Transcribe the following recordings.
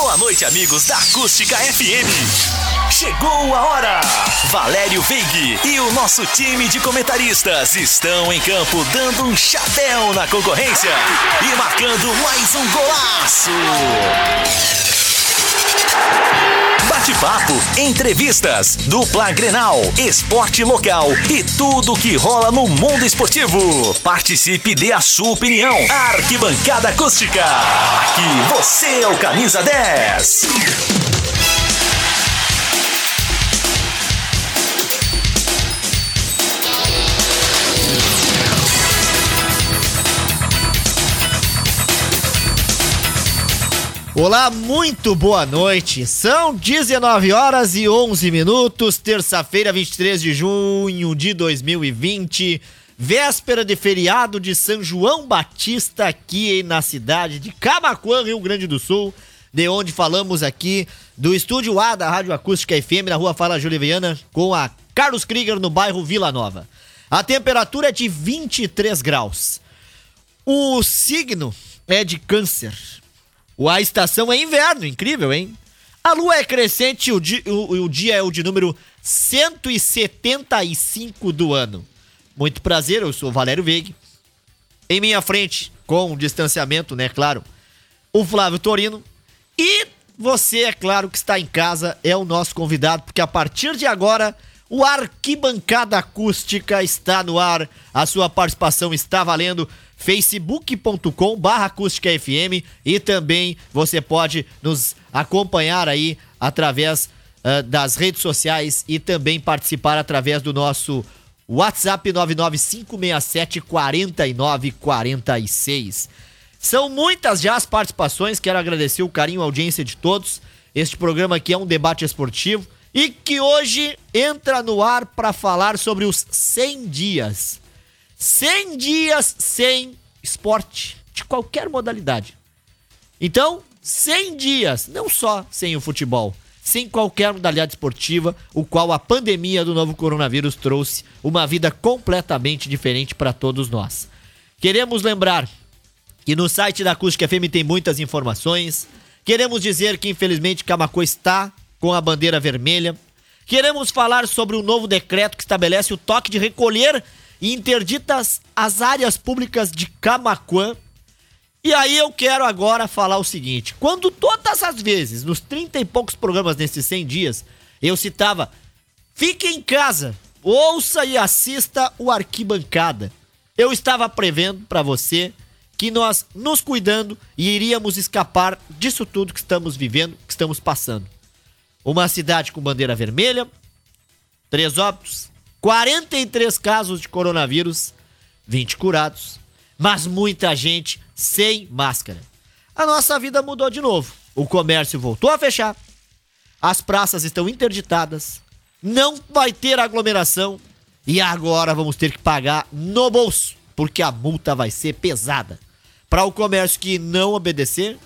Boa noite, amigos da Acústica FM. Chegou a hora! Valério Veig e o nosso time de comentaristas estão em campo dando um chapéu na concorrência e marcando mais um golaço. Bate-papo, entrevistas, dupla Grenal, esporte local e tudo que rola no mundo esportivo. Participe dê a sua opinião. Arquibancada Acústica. Aqui você é o camisa 10. Olá, muito boa noite. São 19 horas e 11 minutos, terça-feira, 23 de junho de 2020, véspera de feriado de São João Batista aqui na cidade de Camacuã, Rio Grande do Sul, de onde falamos aqui do estúdio A da Rádio Acústica FM na Rua Fala Juliana com a Carlos Krieger no bairro Vila Nova. A temperatura é de 23 graus. O signo é de câncer. A estação é inverno, incrível, hein? A lua é crescente e o, di o, o dia é o de número 175 do ano. Muito prazer, eu sou Valério Veig. Em minha frente, com distanciamento, né, claro, o Flávio Torino. E você, é claro, que está em casa, é o nosso convidado, porque a partir de agora, o Arquibancada Acústica está no ar. A sua participação está valendo facebook.com barra acústica FM e também você pode nos acompanhar aí através uh, das redes sociais e também participar através do nosso WhatsApp 99567 4946. São muitas já as participações, quero agradecer o carinho a audiência de todos. Este programa aqui é um debate esportivo e que hoje entra no ar para falar sobre os 100 dias 100 dias sem esporte, de qualquer modalidade. Então, 100 dias, não só sem o futebol, sem qualquer modalidade esportiva, o qual a pandemia do novo coronavírus trouxe uma vida completamente diferente para todos nós. Queremos lembrar que no site da Acústica FM tem muitas informações. Queremos dizer que infelizmente Camacô está com a bandeira vermelha. Queremos falar sobre o novo decreto que estabelece o toque de recolher e interditas as áreas públicas de Camaquã. E aí eu quero agora falar o seguinte: quando todas as vezes, nos 30 e poucos programas nesses 100 dias, eu citava, fique em casa, ouça e assista o Arquibancada. Eu estava prevendo para você que nós, nos cuidando, iríamos escapar disso tudo que estamos vivendo, que estamos passando. Uma cidade com bandeira vermelha, três óbitos, 43 casos de coronavírus, 20 curados, mas muita gente sem máscara. A nossa vida mudou de novo. O comércio voltou a fechar, as praças estão interditadas, não vai ter aglomeração e agora vamos ter que pagar no bolso, porque a multa vai ser pesada. Para o comércio que não obedecer,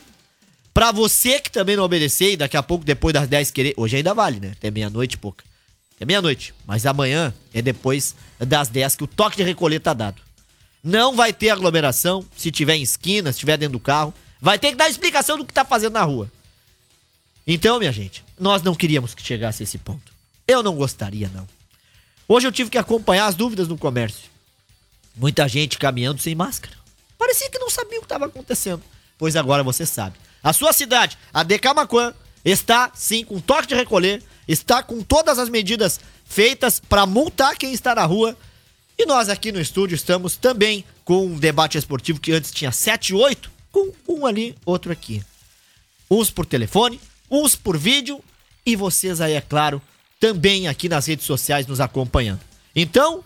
para você que também não obedecer e daqui a pouco, depois das 10 querer. Hoje ainda vale, né? Até meia-noite e pouca. É meia-noite, mas amanhã é depois das 10 que o toque de recolher tá dado. Não vai ter aglomeração se tiver em esquina, se tiver dentro do carro. Vai ter que dar explicação do que tá fazendo na rua. Então, minha gente, nós não queríamos que chegasse a esse ponto. Eu não gostaria, não. Hoje eu tive que acompanhar as dúvidas no comércio. Muita gente caminhando sem máscara. Parecia que não sabia o que estava acontecendo. Pois agora você sabe. A sua cidade, a de Camaquã, está sim com toque de recolher está com todas as medidas feitas para multar quem está na rua. E nós aqui no estúdio estamos também com um debate esportivo que antes tinha 7 8, com um ali, outro aqui. Uns por telefone, uns por vídeo e vocês aí, é claro, também aqui nas redes sociais nos acompanhando. Então,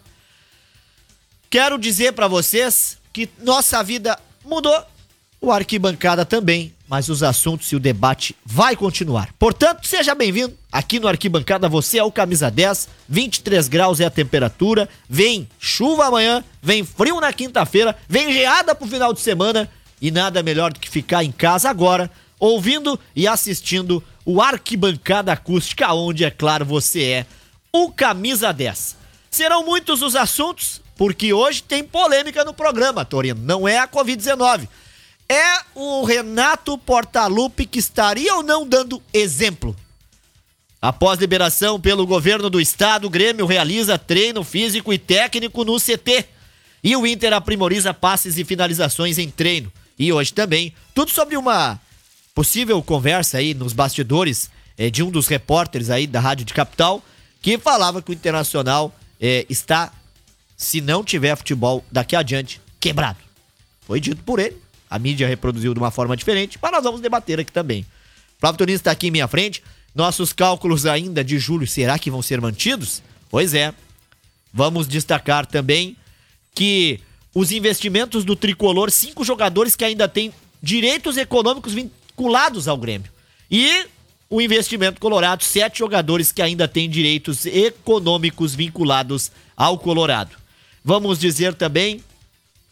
quero dizer para vocês que nossa vida mudou, o arquibancada também mas os assuntos e o debate vai continuar. Portanto, seja bem-vindo aqui no Arquibancada. Você é o camisa 10, 23 graus é a temperatura. Vem chuva amanhã, vem frio na quinta-feira, vem geada pro final de semana e nada melhor do que ficar em casa agora, ouvindo e assistindo o Arquibancada Acústica, onde, é claro, você é o camisa 10. Serão muitos os assuntos, porque hoje tem polêmica no programa, Torino. Não é a Covid-19 É o Renato Portaluppi que estaria ou não dando exemplo? Após liberação pelo governo do estado, o Grêmio realiza treino físico e técnico no CT. E o Inter aprimoriza passes e finalizações em treino. E hoje também, tudo sobre uma possível conversa aí nos bastidores é, de um dos repórteres aí da Rádio de Capital, que falava que o Internacional é, está, se não tiver futebol daqui adiante, quebrado. Foi dito por ele, a mídia reproduziu de uma forma diferente, mas nós vamos debater aqui também. Flávio Tunis está aqui em minha frente. Nossos cálculos ainda de julho, será que vão ser mantidos? Pois é. Vamos destacar também que os investimentos do tricolor, cinco jogadores que ainda têm direitos econômicos vinculados ao Grêmio. E o investimento colorado, sete jogadores que ainda têm direitos econômicos vinculados ao Colorado. Vamos dizer também,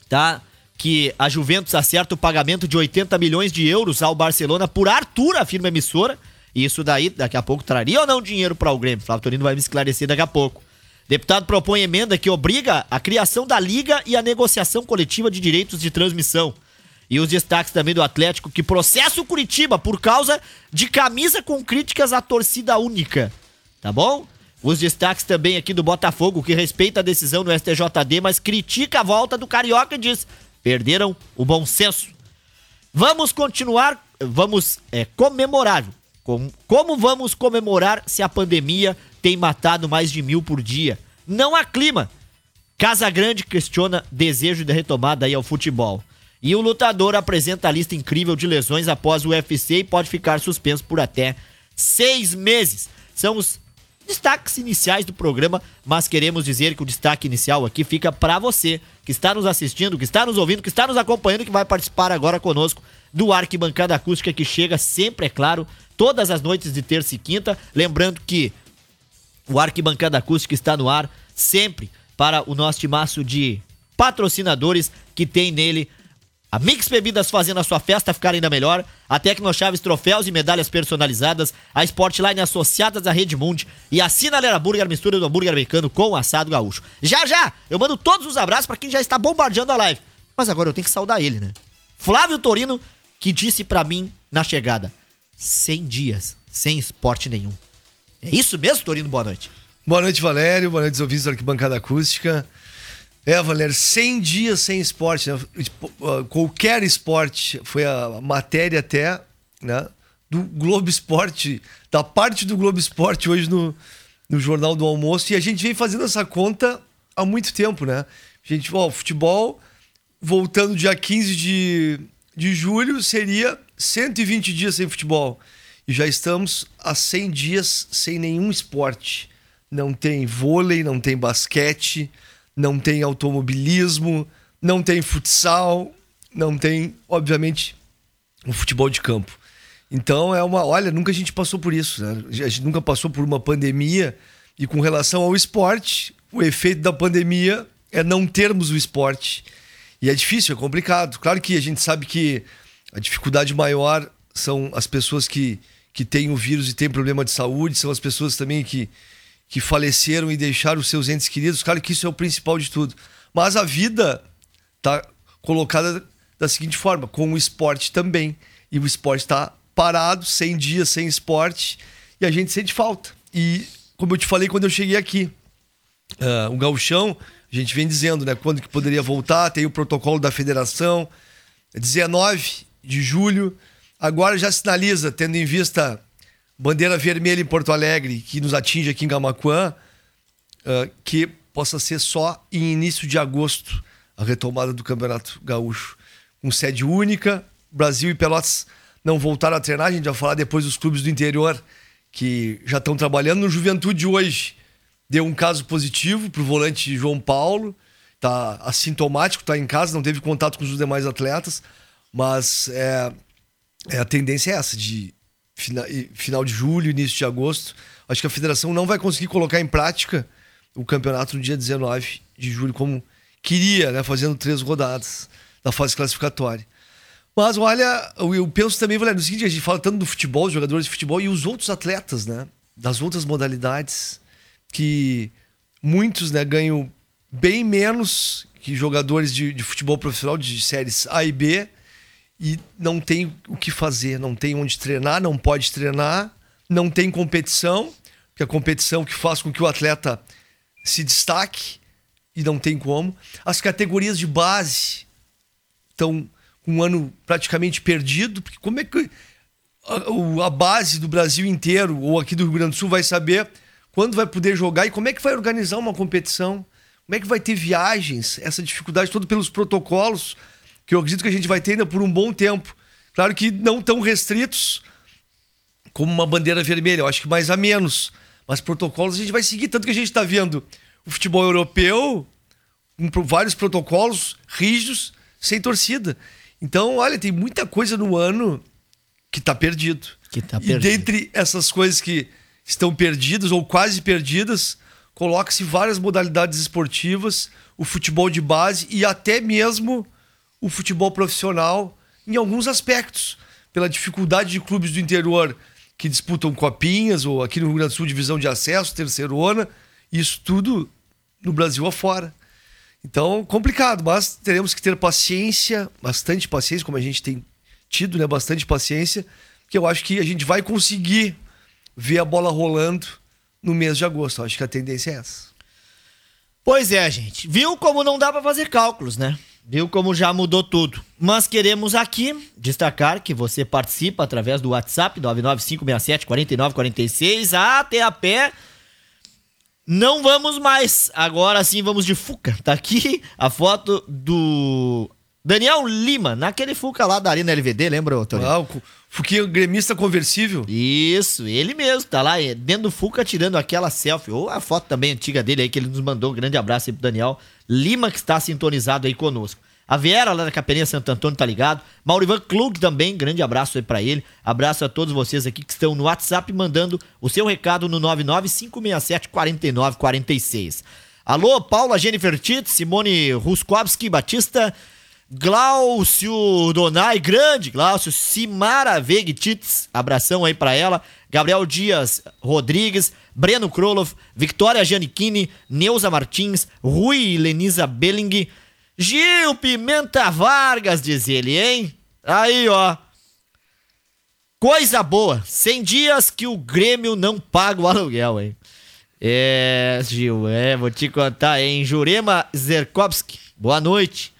tá? Que a Juventus acerta o pagamento de 80 milhões de euros ao Barcelona por Arthur, afirma a emissora. E isso daí, daqui a pouco, traria ou não dinheiro para o Grêmio? Flávio Torino vai me esclarecer daqui a pouco. Deputado propõe emenda que obriga a criação da liga e a negociação coletiva de direitos de transmissão. E os destaques também do Atlético que processa o Curitiba por causa de camisa com críticas à torcida única. Tá bom? Os destaques também aqui do Botafogo, que respeita a decisão do STJD, mas critica a volta do Carioca e diz: perderam o bom senso. Vamos continuar, vamos é, comemorar. Como, como vamos comemorar se a pandemia tem matado mais de mil por dia? Não há clima. Casa Grande questiona desejo de retomada aí ao futebol. E o lutador apresenta a lista incrível de lesões após o UFC e pode ficar suspenso por até seis meses. São os destaques iniciais do programa, mas queremos dizer que o destaque inicial aqui fica para você que está nos assistindo, que está nos ouvindo, que está nos acompanhando, que vai participar agora conosco do Arquibancada Acústica que chega sempre, é claro, todas as noites de terça e quinta. Lembrando que o Arquibancada Acústica está no ar sempre para o nosso timaço de patrocinadores que tem nele a Mix Bebidas fazendo a sua festa ficar ainda melhor, a Tecnochaves troféus e medalhas personalizadas, a Sportline associadas à Redmund e a Sinalera Burger, mistura do hambúrguer americano com o assado gaúcho. Já já, eu mando todos os abraços para quem já está bombardeando a live. Mas agora eu tenho que saudar ele, né? Flávio Torino, que disse para mim na chegada: 100 dias sem esporte nenhum. É isso mesmo, Torino? Boa noite. Boa noite, Valério. Boa noite, ouvintes da Arquibancada Acústica. É, Valério, 100 dias sem esporte, né? Tipo, qualquer esporte, foi a matéria até, né? Do Globo Esporte, da parte do Globo Esporte hoje no, no Jornal do Almoço. E a gente vem fazendo essa conta há muito tempo, né? A gente, ó, futebol, voltando dia 15 de, de julho, seria 120 dias sem futebol. E já estamos há 100 dias sem nenhum esporte. Não tem vôlei, não tem basquete, não tem automobilismo, não tem futsal, não tem, obviamente, o futebol de campo. Então é uma. Olha, nunca a gente passou por isso, né? A gente nunca passou por uma pandemia. E com relação ao esporte, o efeito da pandemia é não termos o esporte. E é difícil, é complicado. Claro que a gente sabe que a dificuldade maior são as pessoas que, que têm o vírus e têm problema de saúde, são as pessoas também que, que faleceram e deixaram seus entes queridos. Claro que isso é o principal de tudo. Mas a vida está colocada da seguinte forma: com o esporte também. E o esporte está parado, 100 dias sem esporte, e a gente sente falta. E, como eu te falei quando eu cheguei aqui, uh, o gauchão, a gente vem dizendo, né, quando que poderia voltar, tem o protocolo da federação, 19 de julho, agora já sinaliza, tendo em vista bandeira vermelha em Porto Alegre, que nos atinge aqui em Gamaquã, uh, que possa ser só em início de agosto a retomada do Campeonato Gaúcho. Com sede única, Brasil e Pelotas não voltaram a treinar, a gente vai falar depois dos clubes do interior que já estão trabalhando. No Juventude hoje deu um caso positivo para o volante João Paulo, tá assintomático, está em casa, não teve contato com os demais atletas, mas é, é a tendência é essa, de final de julho, início de agosto. Acho que a federação não vai conseguir colocar em prática o campeonato no dia 19 de julho, como queria, né? Fazendo três rodadas da fase classificatória. Mas olha, eu penso também, Valério, no seguinte: a gente fala tanto do futebol, jogadores de futebol e os outros atletas, né? Das outras modalidades, que muitos né, ganham bem menos que jogadores de, de futebol profissional de séries A e B e não tem o que fazer, não tem onde treinar, não pode treinar, não tem competição, que é a competição que faz com que o atleta se destaque e não tem como. As categorias de base estão um ano praticamente perdido, porque como é que a, a, base do Brasil inteiro ou aqui do Rio Grande do Sul vai saber quando vai poder jogar e como é que vai organizar uma competição? Como é que vai ter viagens? Essa dificuldade toda pelos protocolos que eu acredito que a gente vai ter ainda por um bom tempo. Claro que não tão restritos como uma bandeira vermelha, eu acho que mais a menos. Mas protocolos a gente vai seguir, tanto que a gente está vendo o futebol europeu com vários protocolos rígidos, sem torcida. Então, olha, tem muita coisa no ano que está perdido. Que tá perdido. E dentre essas coisas que estão perdidas ou quase perdidas, coloca-se várias modalidades esportivas, o futebol de base e até mesmo o futebol profissional em alguns aspectos, pela dificuldade de clubes do interior que disputam copinhas ou aqui no Rio Grande do Sul divisão de acesso, terceirona, isso tudo no Brasil afora. Então, complicado, mas teremos que ter paciência, bastante paciência, como a gente tem tido, né, bastante paciência, que eu acho que a gente vai conseguir ver a bola rolando no mês de agosto. Eu acho que a tendência é essa. Pois é, gente. Viu como não dá para fazer cálculos, né? Viu como já mudou tudo. Mas queremos aqui destacar que você participa através do WhatsApp 995674946 até a pé. Não vamos mais. Agora sim vamos de Fuca. Tá aqui a foto do Daniel Lima, naquele Fuca lá da Arena LVD, lembra, Tony? Ah, o Fuquinha gremista conversível. Isso, ele mesmo, tá lá dentro do Fuca tirando aquela selfie. Ou a foto também antiga dele aí que ele nos mandou. Um grande abraço aí pro Daniel. Lima, que está sintonizado aí conosco. A Vera, lá da Capelinha Santo Antônio, tá ligado? Maurivan Klug também, grande abraço aí pra ele. Abraço a todos vocês aqui que estão no WhatsApp mandando o seu recado no 995674946. Alô, Paula Jennifer Tite, Simone Ruskowski Batista, Glaucio Donai, grande Glaucio, Simara Veg Tits, abração aí pra ela. Gabriel Dias Rodrigues, Breno Kroloff, Victoria Giannichini, Neuza Martins, Rui Lenisa Belling, Gil Pimenta Vargas, diz ele, hein? Aí, ó. Coisa boa. 100 dias que o Grêmio não paga o aluguel, hein? É, Gil, é, vou te contar, hein? Jurema Zerkovski, boa noite.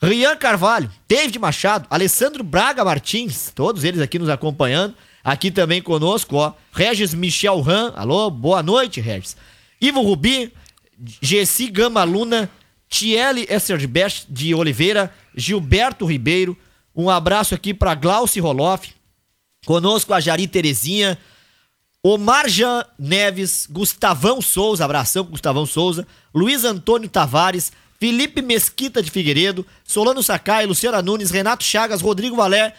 Rian Carvalho, David Machado, Alessandro Braga Martins, todos eles aqui nos acompanhando. Aqui também conosco, ó. Regis Michel Ram, alô, boa noite, Regis. Ivo Rubi, Gessi Gama Luna, Tiele Esserbest de Oliveira, Gilberto Ribeiro. Um abraço aqui para Glauci Roloff. Conosco a Jari Terezinha, Omar Jean Neves, Gustavão Souza, abração Gustavão Souza, Luiz Antônio Tavares, Felipe Mesquita de Figueiredo, Solano Sakai, Luciana Nunes, Renato Chagas, Rodrigo Valé,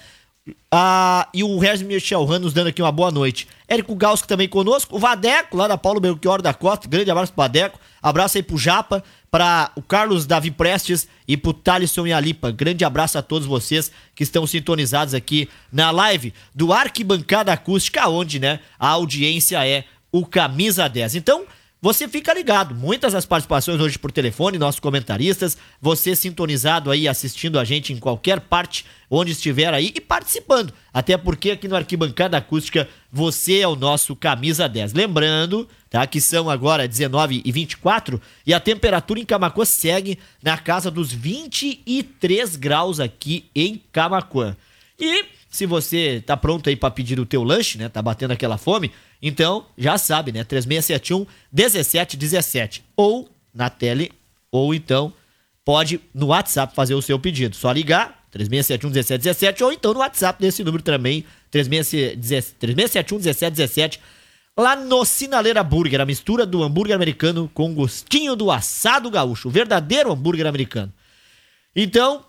ah, e o Regis Michel Ran nos dando aqui uma boa noite. Érico Gauss também conosco. O Vadeco, lá da Paulo Belchior da Costa. Grande abraço pro Vadeco. Abraço aí pro Japa, para o Carlos Davi Prestes e pro Thalisson e Alipa. Grande abraço a todos vocês que estão sintonizados aqui na live do Arquibancada Acústica, onde, né, a audiência é o Camisa 10. Então, você fica ligado, muitas das participações hoje por telefone, nossos comentaristas, você sintonizado aí, assistindo a gente em qualquer parte onde estiver aí e participando. Até porque aqui no Arquibancada Acústica você é o nosso camisa 10. Lembrando, tá, que são agora 19 e 24 e a temperatura em Camacuã segue na casa dos 23 graus aqui em Camacuã. E se você tá pronto aí para pedir o teu lanche, né, tá batendo aquela fome, então, já sabe, né? 3671 1717. Ou na tele, ou então pode no WhatsApp fazer o seu pedido. Só ligar 3671 1717 ou então no WhatsApp desse número também, 3671 1717. Lá no Sinaleira Burger, a mistura do hambúrguer americano com gostinho do assado gaúcho, o verdadeiro hambúrguer americano. Então,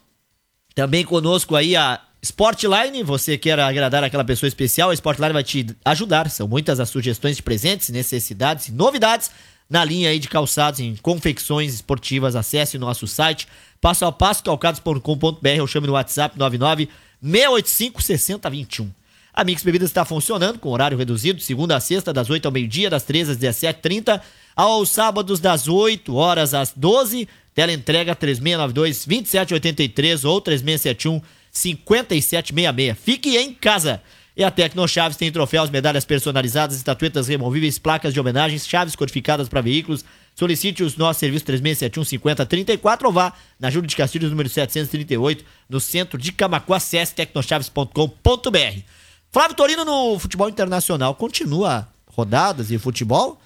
também conosco aí a Sportline, você quer agradar aquela pessoa especial, a Sportline vai te ajudar. São muitas as sugestões de presentes, necessidades e novidades na linha aí de calçados em confecções esportivas. Acesse o nosso site passo a passo calcados.com.br ou chame no WhatsApp 99 685 6021. A Mix Bebidas está funcionando com horário reduzido, segunda a sexta, das 8 ao meio-dia, das 13 às 17h30, aos sábados, das 8 horas às 12 Tela entrega 3692 2783 ou 3671 5766. Fique em casa. E a Tecno Chaves tem troféus, medalhas personalizadas, estatuetas removíveis, placas de homenagens, chaves codificadas para veículos. Solicite os nossos serviços 3671 5034 ou vá na Júlio de Castilhos, número 738, no centro de Camacuã, acesse tecnochaves.com.br. Flávio Torino no futebol internacional continua rodadas e futebol.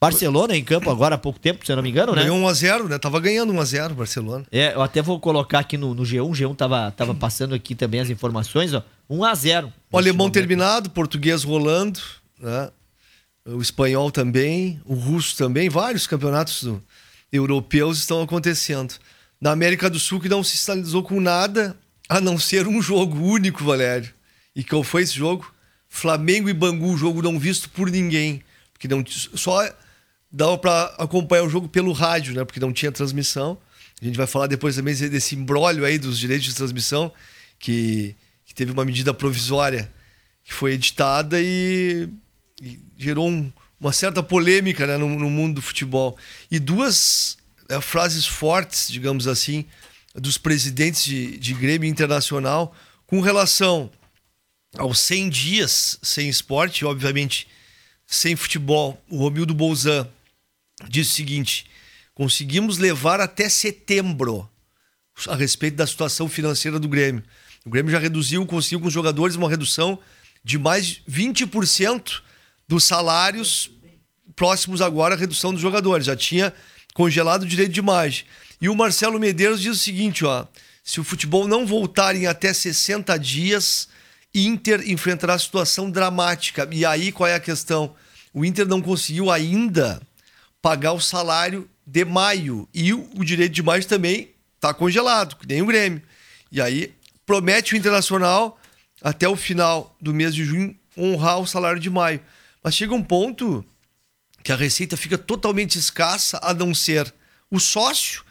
Barcelona em campo agora há pouco tempo, se eu não me engano, né? Ganhou 1x0, né? Tava ganhando 1x0 Barcelona. É, eu até vou colocar aqui no, no G1. O G1 tava, tava passando aqui também as informações, ó. 1x0. O alemão terminado, o português rolando, né? O espanhol também, o russo também, vários campeonatos do, europeus estão acontecendo. Na América do Sul que não se sinalizou com nada, a não ser um jogo único, Valério. E qual foi esse jogo? Flamengo e Bangu, jogo não visto por ninguém. Porque não, só dava para acompanhar o jogo pelo rádio, né? Porque não tinha transmissão. A gente vai falar depois também desse embrólio aí dos direitos de transmissão, que, que teve uma medida provisória que foi editada e, e gerou um, uma certa polêmica né, no, no, mundo do futebol. E duas é, frases fortes, digamos assim, dos presidentes de, de Grêmio Internacional com relação aos 100 dias sem esporte, obviamente sem futebol. O Romildo Bolzan diz o seguinte: conseguimos levar até setembro a respeito da situação financeira do Grêmio. O Grêmio já reduziu, conseguiu com os jogadores uma redução de mais 20% dos salários próximos agora à redução dos jogadores. Já tinha congelado o direito de imagem. E o Marcelo Medeiros diz o seguinte, ó: se o futebol não voltar em até 60 dias, Inter enfrentará situação dramática. E aí qual é a questão? O Inter não conseguiu ainda pagar o salário de maio. E o direito de maio também está congelado, que nem o Grêmio. E aí promete o Internacional até o final do mês de junho honrar o salário de maio. Mas chega um ponto que a receita fica totalmente escassa, a não ser o sócio.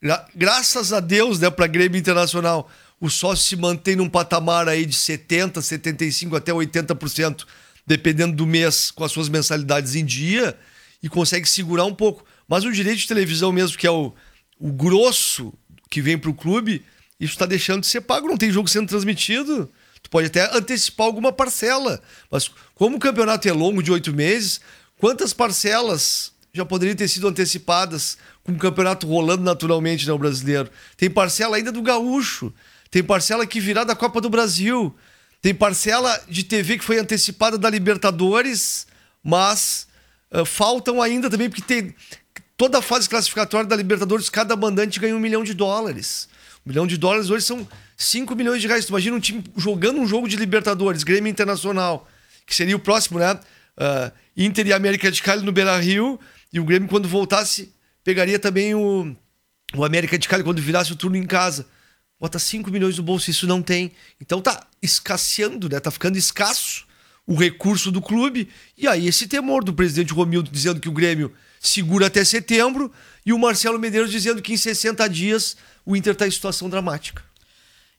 Gra graças a Deus, né, para Grêmio Internacional, o sócio se mantém num patamar aí de 70, 75 até 80%, dependendo do mês, com as suas mensalidades em dia e consegue segurar um pouco. Mas o direito de televisão mesmo, que é o, o grosso que vem para o clube, isso está deixando de ser pago. Não tem jogo sendo transmitido. Tu pode até antecipar alguma parcela. Mas como o campeonato é longo, de oito meses, quantas parcelas já poderiam ter sido antecipadas com o campeonato rolando naturalmente no né, brasileiro? Tem parcela ainda do gaúcho. Tem parcela que virá da Copa do Brasil. Tem parcela de TV que foi antecipada da Libertadores, mas ah, faltam ainda também, porque tem toda a fase classificatória da Libertadores, cada mandante ganha um milhão de dólares. Um milhão de dólares hoje são 5 milhões de reais. Tu imagina um time jogando um jogo de Libertadores, Grêmio Internacional, que seria o próximo, né? Uh, Inter e América de Cali no Beira Rio. E o Grêmio, quando voltasse, pegaria também o, o América de Cali quando virasse o turno em casa. Bota 5 milhões no bolso, isso não tem. Então tá escasseando, né? Tá ficando escasso o recurso do clube. E aí esse temor do presidente Romildo dizendo que o Grêmio segura até setembro e o Marcelo Medeiros dizendo que em 60 dias o Inter está em situação dramática.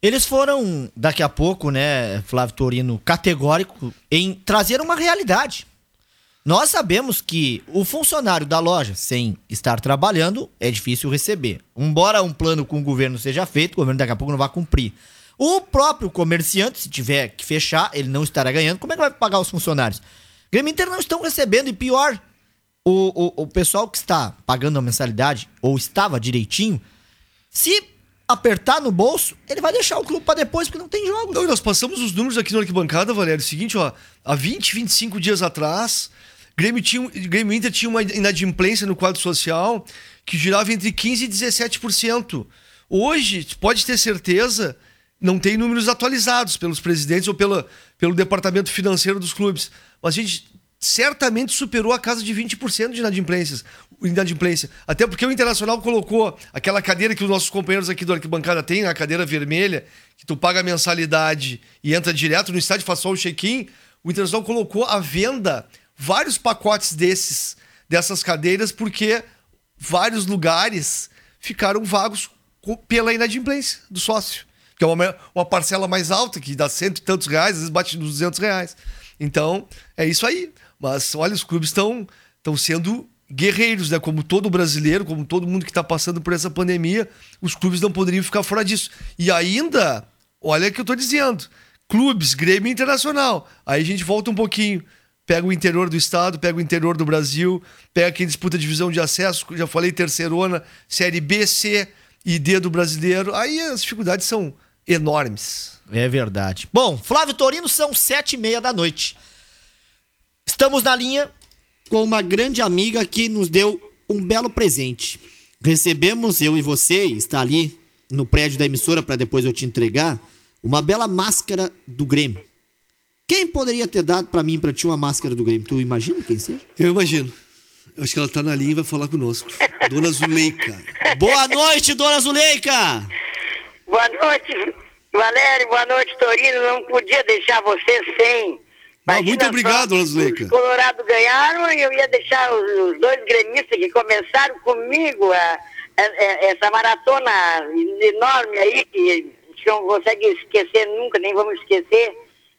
Eles foram, daqui a pouco, né, Flávio Torino, categórico em trazer uma realidade. Nós sabemos que o funcionário da loja, sem estar trabalhando, é difícil receber. Embora um plano com o governo seja feito, o governo daqui a pouco não vai cumprir. O próprio comerciante, se tiver que fechar, ele não estará ganhando. Como é que vai pagar os funcionários? Grêmio Inter não estão recebendo e pior, o, o, o pessoal que está pagando a mensalidade ou estava direitinho, se apertar no bolso, ele vai deixar o clube para depois porque não tem jogo. Não, nós passamos os números aqui no arquibancada, Valério. É o seguinte, ó, há 20, 25 dias atrás, Grêmio, tinha, Grêmio Inter tinha uma inadimplência no quadro social que girava entre 15 e 17%. Hoje, pode ter certeza não tem números atualizados pelos presidentes ou pela, pelo departamento financeiro dos clubes. Mas a gente certamente superou a casa de 20% de inadimplências, inadimplência. Até porque o Internacional colocou aquela cadeira que os nossos companheiros aqui do Arquibancada têm, a cadeira vermelha, que tu paga a mensalidade e entra direto no estádio, faz só o check-in. O Internacional colocou à venda vários pacotes desses, dessas cadeiras, porque vários lugares ficaram vagos pela inadimplência do sócio que é uma, uma parcela mais alta, que dá cento e tantos reais, às vezes bate nos 200 reais. Então, é isso aí. Mas olha, os clubes estão sendo guerreiros, né? Como todo brasileiro, como todo mundo que está passando por essa pandemia, os clubes não poderiam ficar fora disso. E ainda, olha o que eu estou dizendo: clubes, Grêmio Internacional. Aí a gente volta um pouquinho. Pega o interior do estado, pega o interior do Brasil, pega quem disputa divisão de acesso, já falei terceirona, série B, C e D do brasileiro. Aí as dificuldades são enormes. É verdade. Bom, Flávio Torino, são sete e meia da noite. Estamos na linha com uma grande amiga que nos deu um belo presente. Recebemos, eu e você, está ali no prédio da emissora para depois eu te entregar, uma bela máscara do Grêmio. Quem poderia ter dado para mim, para ti, uma máscara do Grêmio? Tu imagina quem seja? Eu imagino. Eu acho que ela tá na linha e vai falar conosco. Dona Zuleika. Boa noite, Dona Zuleika! Boa noite, Valério. Boa noite, Torino. Não podia deixar você sem. Ah, muito obrigado, Dona Zuleika. Os Colorado ganharam e eu ia deixar os, os dois gremistas que começaram comigo a, a, a, essa maratona enorme aí, que a gente não consegue esquecer nunca, nem vamos esquecer,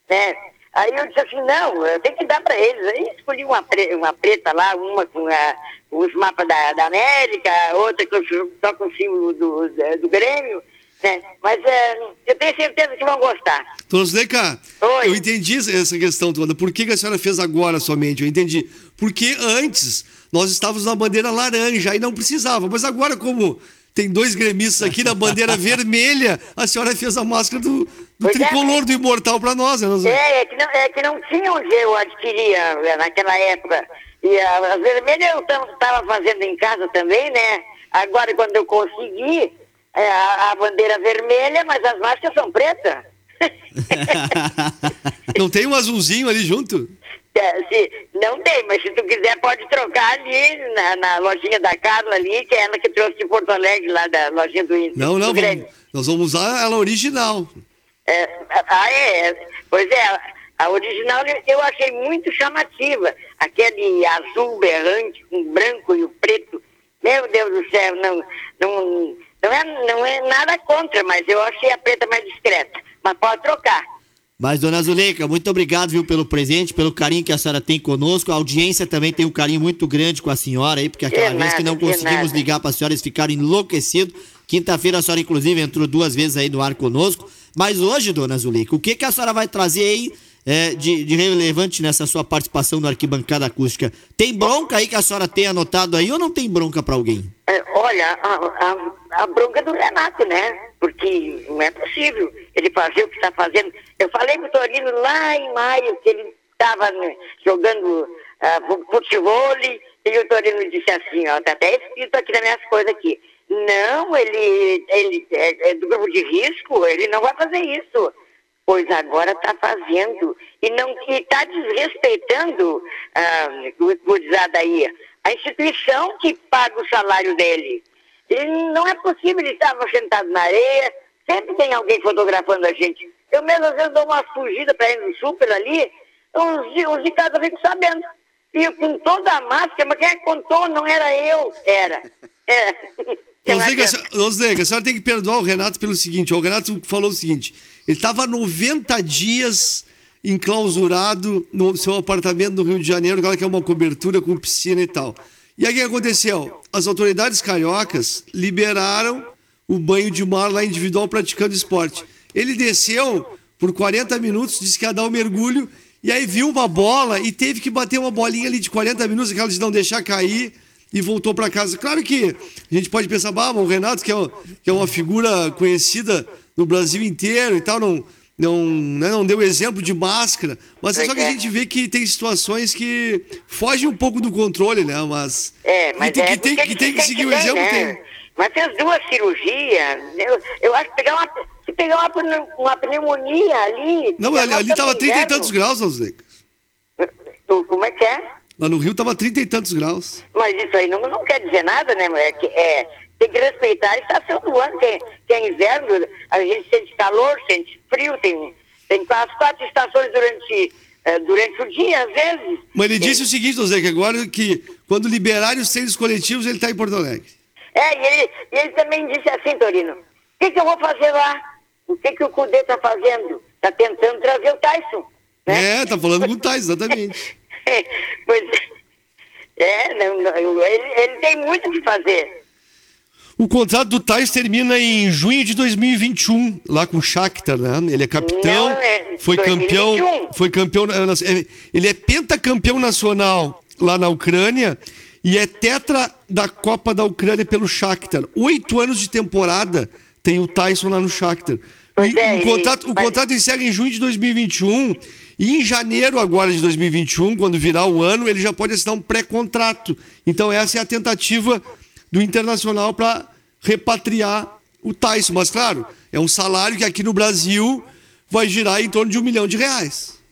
né? Aí eu disse assim, não, eu tenho que dar para eles. Aí escolhi uma, pre, uma preta lá, uma com a, os mapas da, da América, outra com, só com o símbolo do, do Grêmio. Né? Mas é, eu tenho certeza que vão gostar. Dona Zuleika, eu entendi essa questão toda. Por que, que a senhora fez agora somente? Eu entendi. Porque antes nós estávamos na bandeira laranja e não precisava. Mas agora, como tem dois gremistas aqui na bandeira vermelha, a senhora fez a máscara do, do tricolor é, do Imortal para nós. Né? É, é que, não, é que não tinha onde eu adquiria né, naquela época. E a, a vermelha eu estava fazendo em casa também, né? Agora, quando eu consegui, é, a, a, bandeira vermelha, mas as máscaras são pretas. não tem um azulzinho ali junto? É, se, não tem, mas se tu quiser pode trocar ali na, na, lojinha da Carla ali, que é ela que trouxe de Porto Alegre, lá da lojinha do Índio. Não, não, vamos, nós vamos usar ela original. É, ah, é, pois é, a original eu achei muito chamativa. Aquele azul berrante com branco e o preto. Meu Deus do céu, não, não, não, é, não é nada contra, mas eu achei a preta mais discreta. Mas pode trocar. Mas, dona Zuleika, muito obrigado, viu, pelo presente, pelo carinho que a senhora tem conosco. A audiência também tem um carinho muito grande com a senhora aí, porque aquela vez que não conseguimos ligar para a senhora, eles ficaram enlouquecidos. Quinta-feira a senhora, inclusive, entrou duas vezes aí no ar conosco. Mas hoje, dona Zuleika, o que, que a senhora vai trazer aí é, de, de, relevante nessa sua participação no Arquibancada Acústica? Tem bronca aí que a senhora tem anotado aí ou não tem bronca para alguém? É, olha, a, a, a bronca do Renato, né? Porque não é possível ele fazer o que está fazendo. Eu falei pro Torino lá em maio que ele estava né, jogando uh, futebol e o Torino disse assim, ó, tá até escrito aqui nas minhas coisas aqui. Não, ele, ele é, é do grupo de risco, ele não vai fazer isso. Pois agora está fazendo. E não está desrespeitando, ah, vou dizer daí, a instituição que paga o salário dele. E não é possível, ele estava sentado na areia, sempre tem alguém fotografando a gente. Eu mesmo às vezes dou uma fugida para ir no super ali, os, os de casa ficam sabendo. E com toda a máscara, mas quem é contou não era eu, era. É. Osnega, a senhora tem que perdoar o Renato pelo seguinte: o Renato falou o seguinte: ele estava 90 dias enclausurado no seu apartamento no Rio de Janeiro, que é uma cobertura com piscina e tal. E aí o que aconteceu? As autoridades cariocas liberaram o banho de mar lá individual praticando esporte. Ele desceu por 40 minutos, disse que ia dar um mergulho, e aí viu uma bola e teve que bater uma bolinha ali de 40 minutos, aquela de não deixar cair e voltou para casa. Claro que a gente pode pensar, bah, o Renato, que é, é uma figura conhecida no Brasil inteiro e tal, não, não, né, não deu exemplo de máscara, mas é só que a gente vê que tem situações que fogem um pouco do controle, né? Mas, é, mas tem, é, que, tem, que, tem que seguir o exemplo, né? tem. Mas fez duas cirurgias, eu, eu acho que pegar uma, se pegar uma, uma pneumonia ali... Não, ali, ali tava 30 e tantos graus, Alzeca. Como é que é? Lá no Rio tava 30 e tantos graus. Mas isso aí não, não quer dizer nada, né, é, que, é Tem que respeitar a estação do ano, que, que é inverno, a gente sente calor, sente frio, tem, tem quase quatro estações durante, é, durante o dia, às vezes. Mas ele disse o seguinte, José, que agora que quando liberarem os treinos coletivos, ele está em Porto Alegre. É, e ele, ele também disse assim, Torino, o que, que eu vou fazer lá? O que, que o Cudê está fazendo? Está tentando trazer o Tyson. Né? É, tá falando com o Tyson, exatamente. pois É, não, não, ele, ele tem muito o que fazer. O contrato do Tais termina em junho de 2021, lá com o Shakhtar, né? Ele é capitão, Não, é foi 2021. campeão, foi campeão, é, ele é pentacampeão nacional lá na Ucrânia e é tetra da Copa da Ucrânia pelo Shakhtar. Oito anos de temporada tem o Tyson lá no Shakhtar. E é, o contrato, o mas- contrato encerra em junho de 2021 e em janeiro agora de 2021, quando virar o ano, ele já pode assinar um pré-contrato. Então essa é a tentativa do Internacional para repatriar o Tyson. Mas claro, é um salário que aqui no Brasil vai girar em torno de um milhão de reais.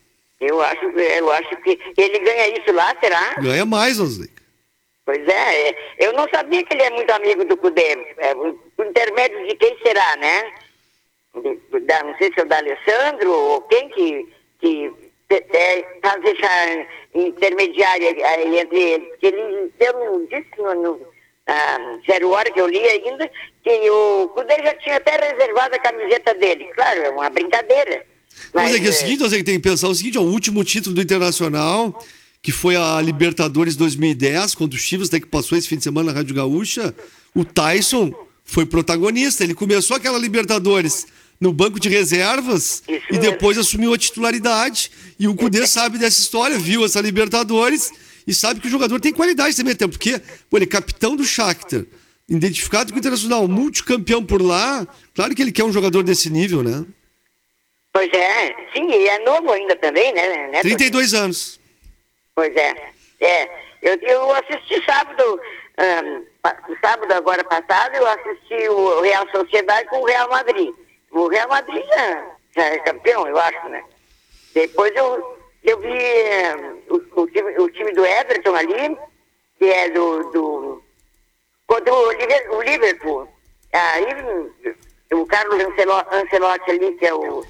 Eu acho, eu acho que ele ganha isso lá, será? Ganha mais, Osleica. Pois é, é, eu não sabia que ele é muito amigo do Cudê. É, por intermédio de quem será, né? Da- não sei se é o da Alessandro ou quem que, que é, faz essa intermediária aí entre eles. Que ele, eu disse no, no ah, zero hora que eu li ainda que o Cudê já tinha até reservado a camiseta dele. Claro, é uma brincadeira. Mas é que é o é, seguinte, você tem que pensar o seguinte, ó, o último título do Internacional, que foi a Libertadores 2010, contra o Chivas, até que passou esse fim de semana na Rádio Gaúcha, o Tyson foi protagonista. Ele começou aquela Libertadores no banco de reservas Isso e mesmo. depois assumiu a titularidade. E o Cudê sabe dessa história, viu essa Libertadores e sabe que o jogador tem qualidade também, até porque pô, ele é capitão do Shakhtar, identificado com o Internacional, multicampeão por lá. Claro que ele quer um jogador desse nível, né? Pois é, sim, e é novo ainda também, né? né 32 anos. Pois é. É. Eu, eu assisti sábado, pa- sábado agora passado, eu assisti o Real Sociedade com o Real Madrid. O Real Madrid já, já é campeão, eu acho, né? Depois eu, eu vi ahn, o, o time, o time do Everton ali, que é do. do contra o Liver- o Liverpool. Aí o Carlos Ancelo- Ancelotti ali, que é o.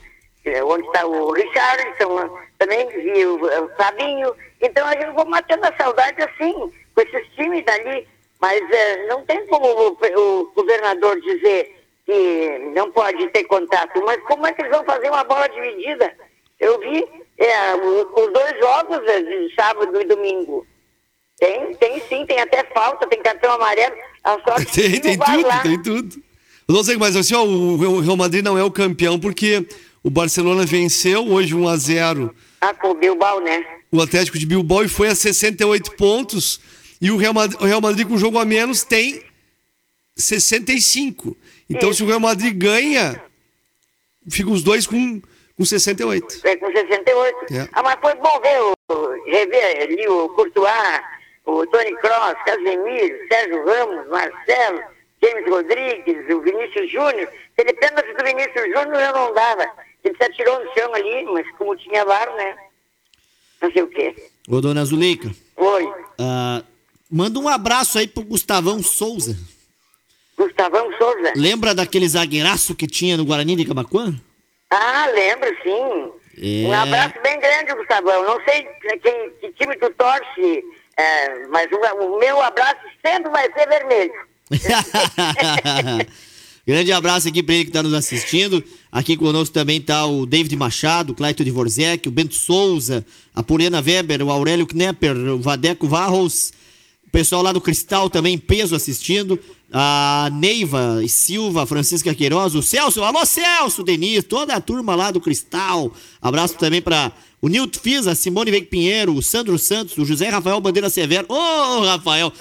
é onde está o Richardson, também vi o, Fabinho. Então a gente vou matando a saudade assim, com esses times dali. Mas eh, não tem como o, o governador dizer que não pode ter contato. Mas como é que eles vão fazer uma bola dividida? Eu vi o- os dois jogos eh, de sábado e domingo. Tem, tem sim, tem até falta, tem cartão amarelo. Tem, que tem tudo, lá. tem tudo. Eu não sei, mas assim, ó, o Real Madrid não é o campeão porque o Barcelona venceu hoje 1 a 0 Ah, com o Bilbao, né? o Atlético de Bilbao e foi a 68 pontos. E o Real Madrid, o Real Madrid com jogo a menos tem 65. Então, Isso. se o Real Madrid ganha, fica os dois com, com 68. É com 68. É. Ah, mas foi bom ver, o, rever ali o Courtois, o Tony Kroos, Casemiro, Sérgio Ramos, Marcelo, James Rodrigues, o Vinícius Júnior. Se ele do Vinícius Júnior, eu não dava. Ele se atirou no chão ali, mas como tinha VAR, né? Não sei o quê. Ô, dona Zuleika, Oi, ah, manda um abraço aí pro Gustavão Souza. Gustavão Souza. Lembra daquele zagueiraço que tinha no Guarani de Camacuã? Ah, lembro, sim. É. Um abraço bem grande, Gustavão. Não sei quem, que time tu torce, é, mas o, o meu abraço sempre vai ser vermelho. Grande abraço aqui pra ele que tá nos assistindo. Aqui conosco também tá o David Machado, o Clayton Dvorzek, o Bento Souza, a Poliana Weber, o Aurélio Knepper, o Vadeco Varros, o pessoal lá do Cristal também peso assistindo, a Neiva Silva, Francisca Queiroz, o Celso, alô Celso, Denise, toda a turma lá do Cristal. Abraço também pra o Nilton Fiza, a Simone Veig Pinheiro, o Sandro Santos, o José Rafael Bandeira Severo. Ô, Rafael!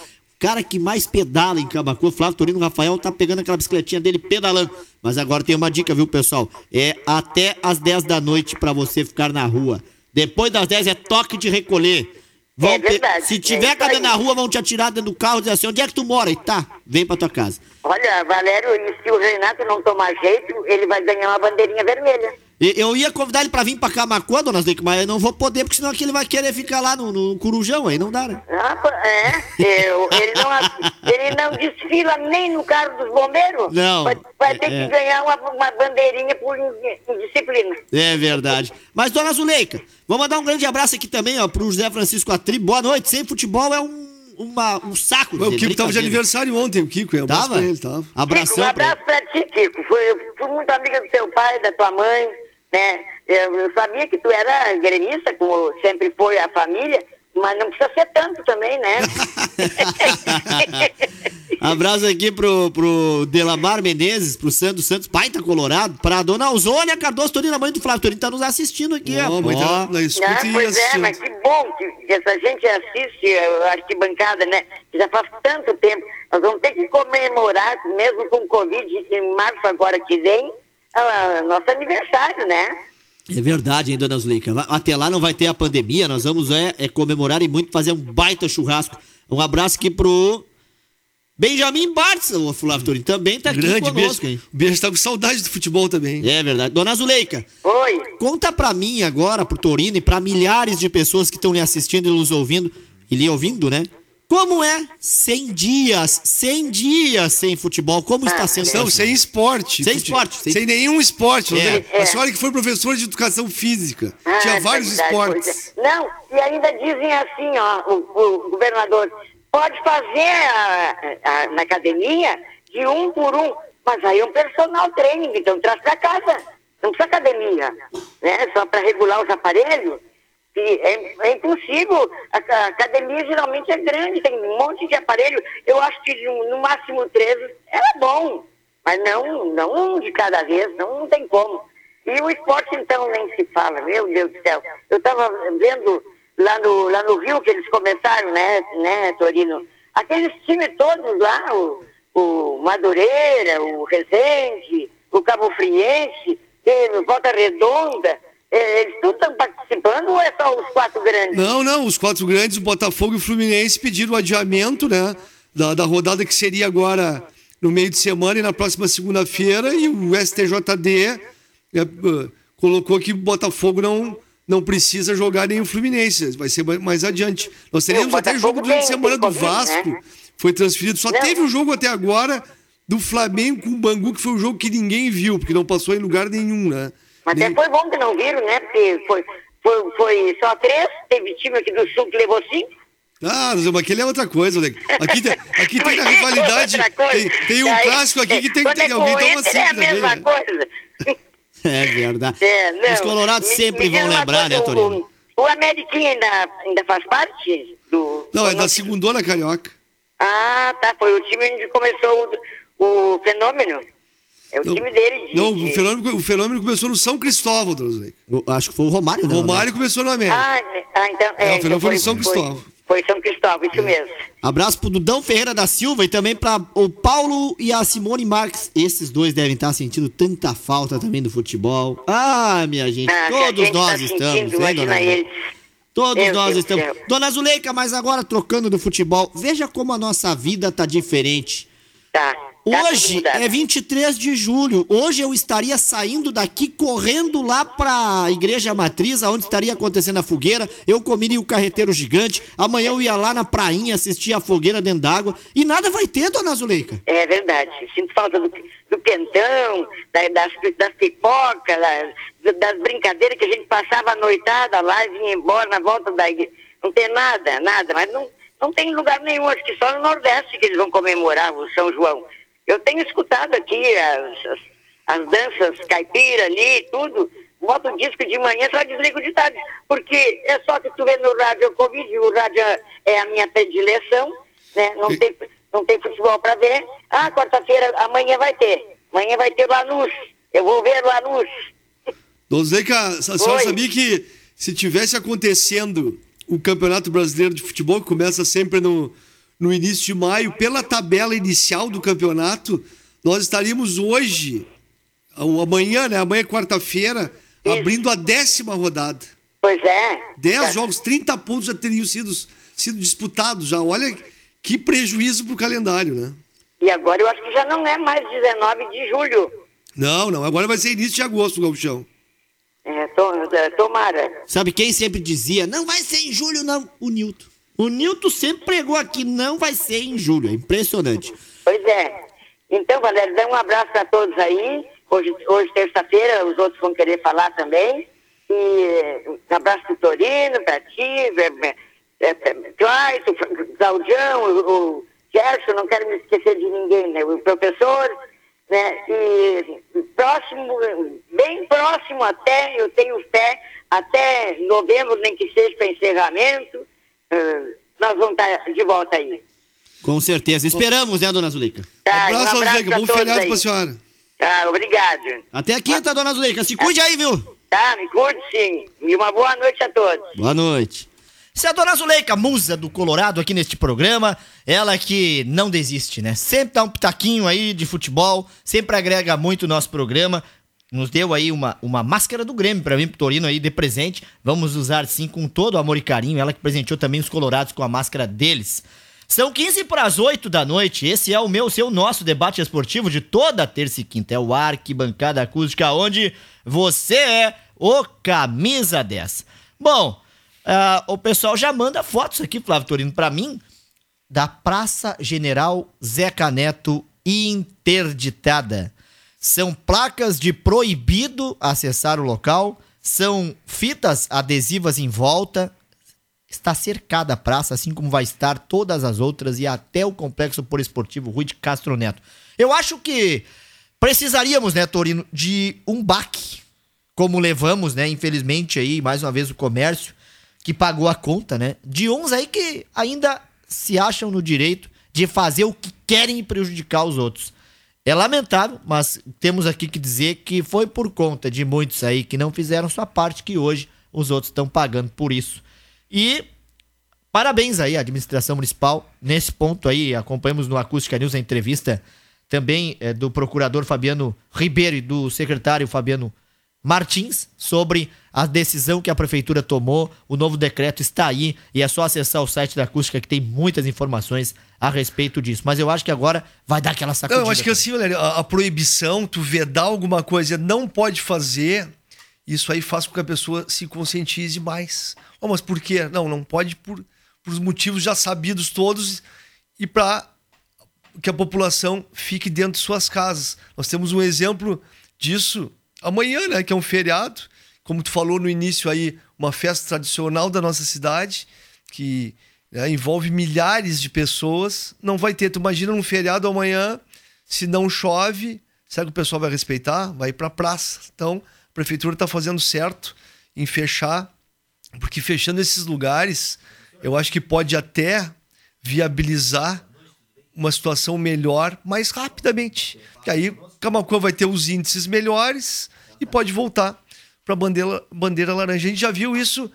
cara que mais pedala em Camacuã, Flávio Torino Rafael, tá pegando aquela bicicletinha dele pedalando. Mas agora tem uma dica, viu, pessoal? É até às 10 da noite pra você ficar na rua. Depois das 10 é toque de recolher. Vão É ter- verdade, se é tiver cadê aí. na rua, vão te atirar dentro do carro e dizer assim: onde é que tu mora? E tá, vem pra tua casa. Olha, Valério, se o Renato não tomar jeito, ele vai ganhar uma bandeirinha vermelha. E- Eu ia convidar ele pra vir pra Camacuã, dona Zica, mas eu não vou poder, porque senão aqui ele vai querer ficar lá no, no Corujão, aí não dá, né? Ah, é, eu- ele, não, ele não desfila nem no carro dos bombeiros. Não, Vai, vai ter é. que ganhar uma, uma bandeirinha por in- indisciplina. É verdade. Mas, dona Zuleika, vou mandar um grande abraço aqui também, ó, pro José Francisco Atri. Boa noite. Sem futebol é um, uma, um saco. Mas o Kiko tava de aniversário ontem, o Kiko. Um abraço Tava? pra ele, tava. Kiko, Abração um pra ele. abraço pra ti, Kiko. Fui, fui muito amiga do teu pai, da tua mãe, né? Eu, sabia que tu era gremista, como sempre foi a família, Mas não precisa ser tanto também, né? Abraço aqui pro, pro Delamar Menezes, pro Santos Santos, baita colorado, pra dona Ausônia Cardoso Torino, a mãe do Flávio Torino, tá nos assistindo aqui, ó. Ó, mas Ó. tá na escuta Ah, pois é, assistindo. mas que bom que, que essa gente assiste a arquibancada, né? Que Já faz tanto tempo. Nós vamos ter que comemorar, mesmo com Covid, em março agora que vem, a- nosso aniversário, né? É verdade, hein, dona Zuleika? Até lá não vai ter a pandemia, nós vamos é, é comemorar e muito fazer um baita churrasco. Um abraço aqui pro Benjamin Bartz, o Flávio Torino, também tá aqui Grande conosco, beijo. hein? Beijo, tá com saudade do futebol também. É verdade. Dona Zuleika, Oi. conta pra mim agora, pro Torino e pra milhares de pessoas que estão lhe assistindo e nos ouvindo, e lhe ouvindo, né? Como é 100 dias, 100 dias sem futebol? Como está sendo? Não, sem esporte. Sem esporte, sem- Sem, nenhum esporte. É. Rodrigo. A senhora que foi professora de educação física. Ah, tinha é vários verdade, esportes. pois é. Não, e ainda dizem assim, ó, o, o governador, pode fazer a- a- na academia de um por um, mas aí é um personal training, então traz pra casa. Não precisa academia, né? Só para regular os aparelhos. É, é impossível. A, academia geralmente é grande, tem um monte de aparelho. Eu acho que no, no máximo três é bom, mas não, não um de cada vez, não, não tem como. E o esporte, então, nem se fala, meu Deus do céu. Eu estava vendo lá no, lá no Rio que eles começaram, né, né, Torino? Aqueles times todos lá, o, o Madureira, o Resende, o Cabo Friense, Volta Redonda, eles tudo estão participando ou é só os quatro grandes? Não, não. Os quatro grandes, o Botafogo e o Fluminense, pediram o adiamento, né? Da, da rodada que seria agora no meio de semana e na próxima segunda-feira. E o STJD é, colocou que o Botafogo não, não precisa jogar nem o Fluminense. Vai ser mais- adiante. Nós teremos o até jogo durante a semana do Covid, Vasco. né? Foi transferido. Só Não. teve um jogo até agora do Flamengo com o Bangu, que foi um jogo que ninguém viu, porque não passou em lugar nenhum, né? Até foi bom que não viram, né? Porque foi, foi, foi só três, teve time aqui do Sul que levou cinco. Ah, mas aquele é outra coisa, Alex. Aqui tem, aqui tem na rivalidade. Coisa. Tem, tem um Daí, clássico aqui que tem que ter é alguém toma cinco É a também. mesma né? coisa. É verdade. É, não. Os colorados Me- sempre me vão lembrar, né, coisa, Torino? O, o Ameriquinha ainda, ainda faz parte do. Não, é da segundona carioca. Ah, tá. Foi o time onde começou o, o fenômeno. É o time dele. de- não de- o, fenômeno, o fenômeno começou no São Cristóvão, Drosleik. Eu Acho que foi o Romário, O né? Romário começou no América. Ah, ah, então. É, o então fenômeno foi no São Cristóvão. Foi, foi São Cristóvão, isso mesmo. Abraço pro Dudão Ferreira da Silva e também pra o Paulo e a Simone Marques. Esses dois devem estar sentindo tanta falta também do futebol. Ah, minha gente, Ah, todos gente nós tá estamos, sentindo, né, imagina dona eles. Todos Meu nós Deus estamos. céu. Dona Zuleika, mas agora trocando do futebol, veja como a nossa vida tá diferente. Tá. Hoje é 23 de julho. Hoje eu estaria saindo daqui correndo lá pra Igreja Matriz, onde estaria acontecendo a fogueira. Eu comeria o carreteiro gigante. Amanhã eu ia lá na prainha assistir a fogueira dentro d'água. E nada vai ter, dona Zuleika. É verdade. Sinto falta do, do quentão, da- das, das pipocas, das, das brincadeiras que a gente passava a noitada lá e vinha embora na volta da igreja. Não tem nada, nada. Mas não, não tem lugar nenhum. Acho que só no Nordeste que eles vão comemorar o São João. Eu tenho escutado aqui as, as, as danças caipira ali, tudo. Boto o disco de manhã, só desligo de tarde. Porque é só que tu vê no rádio o Covid, e o rádio é a minha predileção, né? Não tem, não tem futebol para ver. Ah, quarta-feira, amanhã vai ter. Amanhã vai ter Lanús. Eu vou ver Lanús. Drosleika, a senhora Oi. sabia que se tivesse acontecendo o Campeonato Brasileiro de Futebol, que começa sempre no, no início de maio, pela tabela inicial do campeonato, nós estaríamos hoje, amanhã, né? Amanhã é quarta-feira, abrindo a décima rodada. Pois é. 10 Tá. jogos, 30 pontos já teriam sido, sido disputados já. Olha que prejuízo pro calendário, né? E agora eu acho que já não é mais 19 de julho. Não, não. Agora vai ser início de agosto o gauchão. É, to, é, tomara. Sabe quem sempre dizia, não vai ser em julho, não? O Nilton. O Nilton sempre pregou aqui, não vai ser em julho. É impressionante. Pois é. Então, Valério, dá um abraço para todos aí. Hoje, hoje terça-feira, os outros vão querer falar também. E um abraço para Torino, para ti, Clayton, Claudião, o, o Gerson, não quero me esquecer de ninguém, né? O professor, né? E próximo, bem próximo até, eu tenho fé, até novembro, nem que seja para encerramento. Ah, nós vamos estar de volta aí. Com certeza. Esperamos, né, dona Zuleika? Tá, abraço, um abraço Zuleika. Bom feriado aí. pra senhora. Tá, obrigado. Até quinta, dona Zuleika. Se cuide aí, viu? Tá, me curte sim. E uma boa noite a todos. Boa noite. É a dona Zuleika, musa do Colorado aqui neste programa. Ela que não desiste, né? Sempre dá um pitaquinho aí de futebol, sempre agrega muito o nosso programa. Nos deu aí uma, uma máscara do Grêmio pra mim, pro Torino aí de presente. Vamos usar sim com todo amor e carinho. Ela que presenteou também os Colorados com a máscara deles. São 15 para as 8 da noite. Esse é o meu, seu, nosso debate esportivo de toda terça e quinta. É o Arquibancada Acústica, onde você é o camisa 10. Bom, ah, o pessoal já manda fotos aqui, Flávio Torino, pra mim, da Praça General Zeca Neto interditada. São placas de proibido acessar o local, são fitas adesivas em volta. Está cercada a praça, assim como vai estar todas as outras e até o complexo poliesportivo Rui de Castro Neto. Eu acho que precisaríamos, né, Torino, de um baque, como levamos, né, infelizmente aí, mais uma vez o comércio, que pagou a conta, né, de uns aí que ainda se acham no direito de fazer o que querem e prejudicar os outros. É lamentável, mas temos aqui que dizer que foi por conta de muitos aí que não fizeram sua parte que hoje os outros estão pagando por isso. E parabéns aí à administração municipal. Nesse ponto aí, acompanhamos no Acústica News a entrevista também eh, do procurador Fabiano Ribeiro e do secretário Fabiano Martins sobre a decisão que a prefeitura tomou. O novo decreto está aí e é só acessar o site da Acústica que tem muitas informações a respeito disso. Mas eu acho que agora vai dar aquela Não, sacudida. eu acho que assim, Valério, a, a proibição, tu vedar alguma coisa, não pode fazer, isso aí faz com que a pessoa se conscientize mais. Oh, mas por quê? Não, não pode por, por motivos já sabidos todos e para que a população fique dentro de suas casas. Nós temos um exemplo disso amanhã, né, que é um feriado, como tu falou no início aí, uma festa tradicional da nossa cidade, que né, envolve milhares de pessoas. Não vai ter, tu imagina um feriado amanhã, se não chove, será que o pessoal vai respeitar? Vai ir pra praça. Então, a prefeitura está fazendo certo em fechar, porque fechando esses lugares, eu acho que pode até viabilizar uma situação melhor mais rapidamente. Que aí Camacuã vai ter os índices melhores e pode voltar para a bandeira, bandeira laranja. A gente já viu isso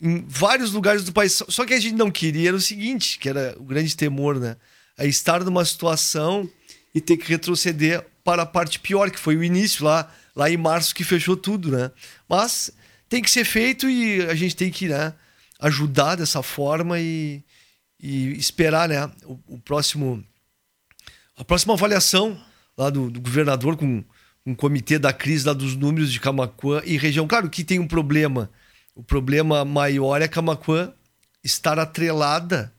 em vários lugares do país. Só que a gente não queria era o seguinte, que era o grande temor, né? É estar numa situação e ter que retroceder para a parte pior, que foi o início lá, lá em março que fechou tudo, né? Mas tem que ser feito e a gente tem que né, ajudar dessa forma e, e esperar né, o, o próximo a próxima avaliação lá do, do governador com um comitê da crise lá dos números de Camacuã e região. Claro que tem um problema. O problema maior é Camacuã estar atrelada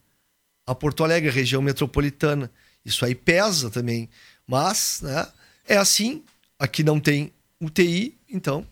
a Porto Alegre, região metropolitana. Isso aí pesa também. Mas, né, é assim. Aqui não tem UTI, então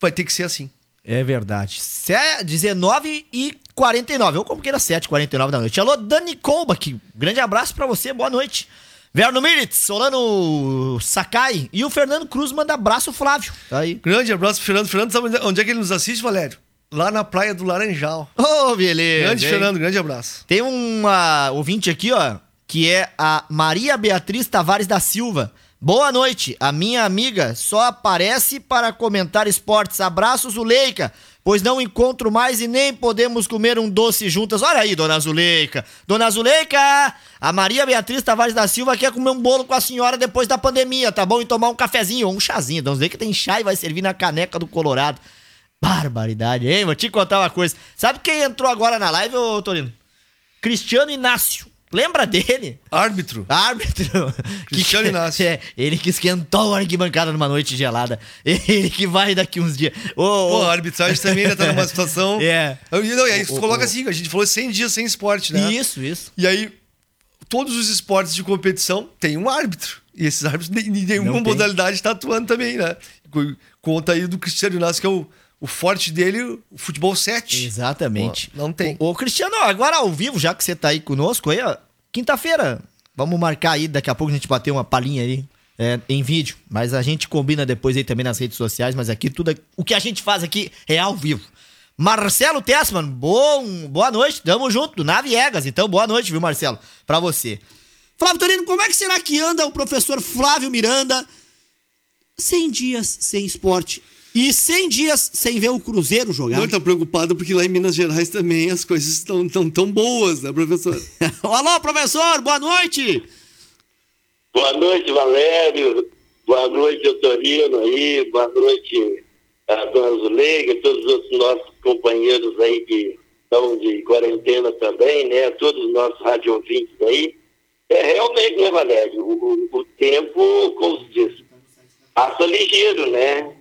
vai ter que ser assim. É verdade. Cé- 19 e 49. Ou como que era 7 49 da noite. Alô, Dani Colba aqui. Grande abraço pra você, boa noite. Verno Militz, Solano Sakai e o Fernando Cruz manda abraço, Flávio. Tá aí. Grande abraço pro Fernando. Fernando, sabe onde é que ele nos assiste, Valério? Lá na Praia do Laranjal. Ô, beleza. Grande hein? Fernando, grande abraço. Tem uma ouvinte aqui, ó, que é a Maria Beatriz Tavares da Silva. Boa noite, a minha amiga só aparece para comentar esportes. Abraço, Zuleika, pois não encontro mais e nem podemos comer um doce juntas. Olha aí, dona Zuleika. Dona Zuleika, a Maria Beatriz Tavares da Silva quer comer um bolo com a senhora depois da pandemia, tá bom? E tomar um cafezinho ou um chazinho. Dona Zuleika tem chá e vai servir na caneca do Colorado. Barbaridade, hein? Vou te contar uma coisa. Sabe quem entrou agora na live, ô Torino? Cristiano Inácio. Lembra dele? Árbitro. Árbitro. Cristiano Que- Inácio. É, ele que esquentou a arquibancada numa noite gelada. Ele que vai daqui uns dias. Ô, Pô, ô, a arbitragem também ainda tá numa situação. É. Não, e aí tu O- o- coloca o- assim, a gente falou 100 dias sem esporte, né? Isso, isso. E aí, todos os esportes de competição têm um árbitro. E esses árbitros, nenhuma tem. modalidade está atuando também, né? Co- Conta aí do Cristiano Inácio, que é o, o forte dele, o futebol 7. Exatamente. Pô, não tem. Ô, Cristiano, agora ao vivo, já que você tá aí conosco aí, ó. Quinta-feira, vamos marcar aí, daqui a pouco a gente bater uma palhinha aí. é, em vídeo, mas a gente combina depois aí também nas redes sociais, mas aqui tudo, é- o que a gente faz aqui é ao vivo. Marcelo Tessman, bom, boa noite, tamo junto, na Viegas. Então, boa noite, viu, Marcelo? Pra você. Flávio Torino, como é que será que anda o professor Flávio Miranda 100 dias sem esporte e 100 dias sem ver o Cruzeiro jogar? Não, tá preocupado porque lá em Minas Gerais também as coisas estão tão, tão boas, né, professor? Alô, professor, boa noite! Boa noite, Valério. Boa noite, Doutorino aí. Boa noite, a dona Zuleiga, todos os nossos companheiros aí que estão de quarentena também, né? Todos os nossos rádio ouvintes aí. É realmente, né, Valério? O, o, o tempo, como se diz, passa ligeiro, né?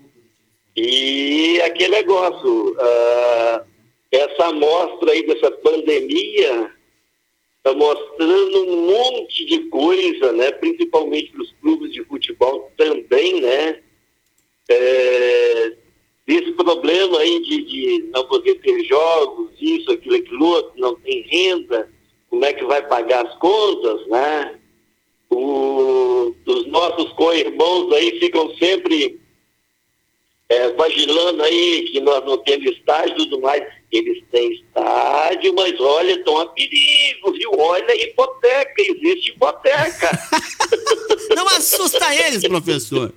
E aquele negócio, ah, essa amostra aí dessa pandemia está mostrando um monte de coisa, né? Principalmente para os clubes de futebol também, né? É, problema aí de, de não poder ter jogos, isso, aquilo, aquilo outro, não tem renda, como é que vai pagar as contas, né? O, os nossos co-irmãos aí ficam sempre é, vagilando aí que nós não temos estádio e tudo mais. Eles têm estádio, mas olha, estão a perigo, viu? Olha, hipoteca, existe hipoteca. Não assusta eles, professor.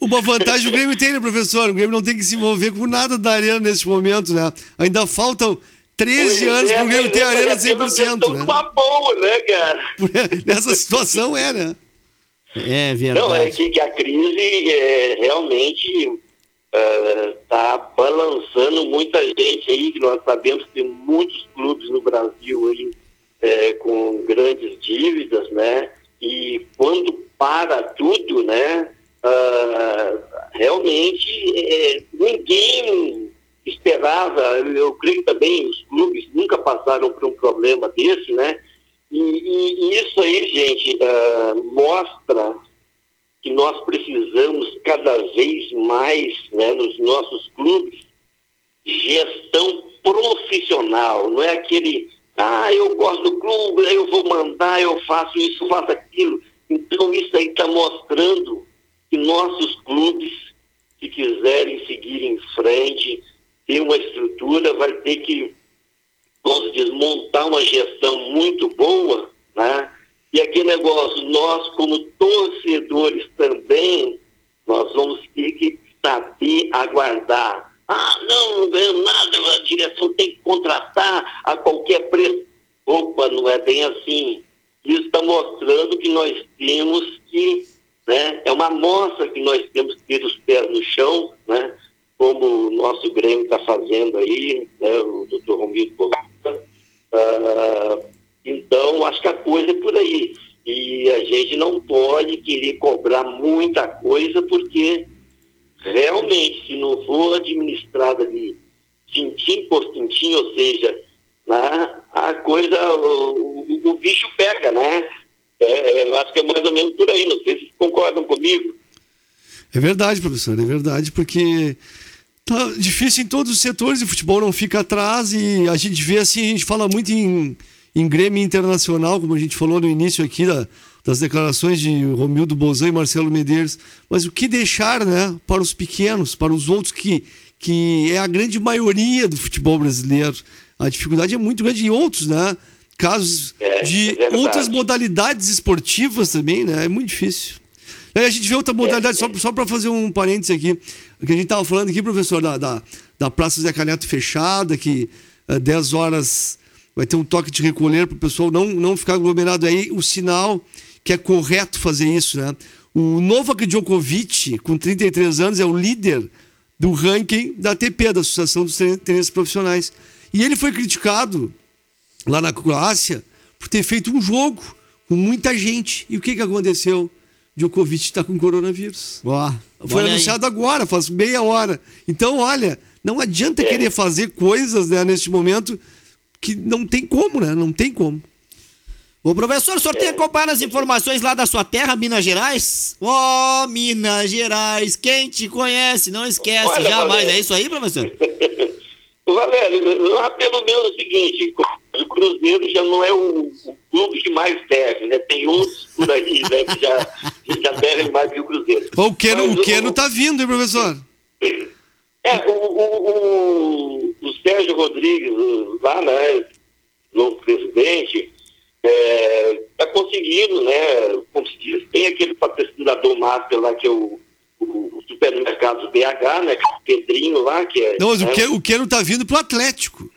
Uma vantagem o Grêmio tem, né, professor? O Grêmio não tem que se envolver com nada da arena nesse momento, né? Ainda faltam 13 anos é, pro Grêmio ter a arena 100%, né? Uma boa, né, cara? Nessa situação é, né? É verdade. Não, é que, que a crise é, realmente está balançando muita gente aí, que nós sabemos que tem muitos clubes no Brasil aí é, com grandes dívidas, né? E quando para tudo, né? ah, realmente é, ninguém esperava, eu creio que também os clubes nunca passaram por um problema desse, né? E, e- e isso aí, gente, ah, mostra que nós precisamos cada vez mais, né, nos nossos clubes, gestão profissional, não é aquele, ah, eu gosto do clube, eu vou mandar, eu faço isso, faço aquilo. Então isso aí está mostrando que nossos clubes, se quiserem seguir em frente, ter uma estrutura, vai ter que, como se diz, montar uma gestão muito boa, né? E aquele negócio, nós como torcedores também, nós vamos ter que saber aguardar. Ah, não, não ganhamos nada, a direção tem que contratar a qualquer preço. Opa, não é bem assim. Isso está mostrando que nós temos que, né, é uma amostra que nós temos que ter os pés no chão, né, como o nosso Grêmio está fazendo aí, né, o doutor Romildo Bogata. Ah, então, acho que a coisa é por aí. E a gente não pode querer cobrar muita coisa, porque realmente, se não for administrada de tintim por tintim, ou seja, né, a coisa, o, o- o bicho pega, né? É, é, eu acho que é mais ou menos por aí, não sei se vocês concordam comigo. É verdade, professor, é verdade, porque tá difícil em todos os setores, o futebol não fica atrás e a gente vê assim, a gente fala muito em, em Grêmio Internacional, como a gente falou no início aqui da- das declarações de Romildo Bozan e Marcelo Medeiros, mas o que deixar, né, para os pequenos, para os outros que, que é a grande maioria do futebol brasileiro. A dificuldade é muito grande e outros, né? Casos É, de é outras modalidades esportivas também, né? É muito difícil. Aí a gente vê outra modalidade, só, só para fazer um parênteses aqui, o que a gente estava falando aqui, professor, da, da, da Praça Zé Caneto fechada, que eh, 10 horas vai ter um toque de recolher para o pessoal não, não ficar aglomerado aí, o sinal que é correto fazer isso, né? O Novak Djokovic, com 33 anos, é o líder do ranking da ATP, da Associação dos Tenistas Profissionais. E ele foi criticado lá na Croácia por ter feito um jogo com muita gente. E o que, que aconteceu? Djokovic está com coronavírus. Ó, Foi olha aí. anunciado agora, faz meia hora. Então, olha, não adianta querer fazer coisas né, neste momento que não tem como, né? Não tem como. Ô, professor, o senhor tem acompanhado as informações lá da sua terra, Minas Gerais? Ó, Minas Gerais, quem te conhece, não esquece Olha, jamais. Valério. É isso aí, professor? Valério, lá pelo menos é o seguinte, o Cruzeiro já não é o, o clube que mais deve, né? Tem outros por aí né, que já, que já devem mais que o Cruzeiro. O Keno, Mas o Keno tá vindo, hein, professor? É, o, o, o, Sérgio Rodrigues, lá, né, novo presidente, está conseguindo, né, como se diz, tem aquele patrocinador master lá que é o, o, supermercado BH, né, que é o Pedrinho lá, que é... Não, mas né, o, que, o Queiro tá vindo pro Atlético.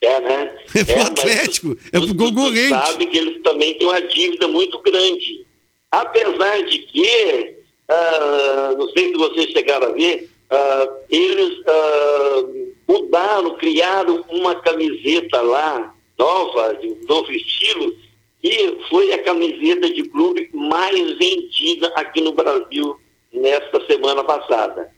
É, né? É pro mas Atlético, é pro concorrente. sabe que eles também têm uma dívida muito grande. Apesar de que, ah, não sei se vocês chegaram a ver, ah, eles ah, mudaram, criaram uma camiseta lá, nova, de um novo estilo, e foi a camiseta de clube mais vendida aqui no Brasil nesta semana passada.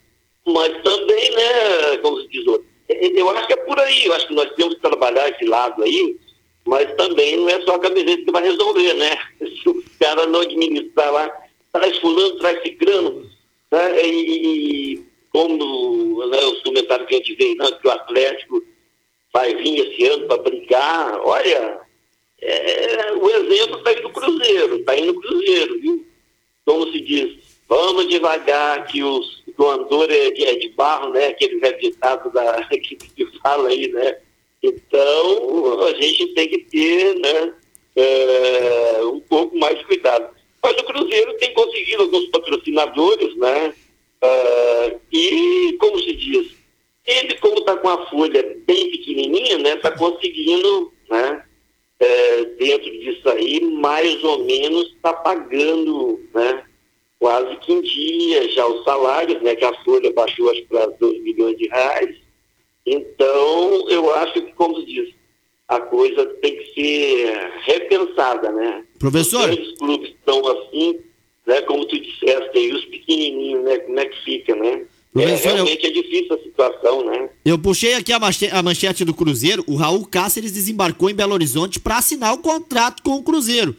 Mas também, né, como se diz, eu acho que é por aí, eu acho que nós temos que trabalhar esse lado aí, mas também não é só a camiseta que vai resolver, né? Se o cara não administrar lá, traz fulano, traz ciclano, né? E, e como né, os comentários que a gente vê, não, que o Atlético vai vir esse ano para brigar, olha, é, o exemplo está no Cruzeiro, está no Cruzeiro, viu? Como se diz, vamos devagar, que os, o andor é de, é de barro, né? Aquele velho da, que, que fala aí, né? Então, a gente tem que ter né, é, um pouco mais de cuidado. Mas o Cruzeiro tem conseguido alguns patrocinadores, né? Ah, e, como se diz, ele, como está com a folha bem pequenininha, né? Está conseguindo, né? é, dentro disso aí, mais ou menos está pagando, né? Quase que em dia já os salários, né? Que a folha baixou acho para 2 milhões de reais. Então, eu acho que, como se diz, a coisa tem que ser repensada, né? Professor. Os clubes estão assim, né? Como tu disseste aí, os pequenininhos, né? Como é que fica, né? É, Professor, eu- realmente é difícil a situação, né? Eu puxei aqui a manche- a manchete do Cruzeiro. O Raul Cáceres desembarcou em Belo Horizonte para assinar o contrato com o Cruzeiro.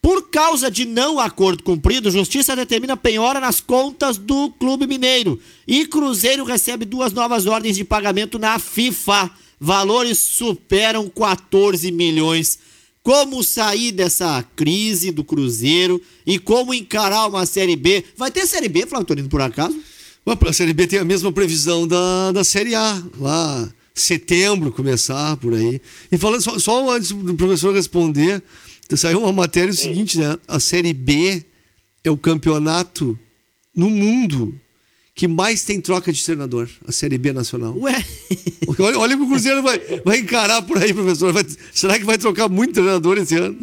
Por causa de não acordo cumprido, Justiça determina penhora nas contas do Clube Mineiro. E Cruzeiro recebe duas novas ordens de pagamento na FIFA. Valores superam 14 milhões. Como sair dessa crise do Cruzeiro e como encarar uma Série B? Vai ter Série B, Flávio Torino, por acaso? A Série B tem a mesma previsão da, da Série A, lá setembro começar por aí. E falando só, só antes do professor responder, saiu uma matéria o seguinte, né? A Série B é o campeonato no mundo que mais tem troca de treinador, a Série B nacional. Ué. Olha, olha que o Cruzeiro vai, vai encarar por aí, professor. Vai- será que vai trocar muito treinador esse ano?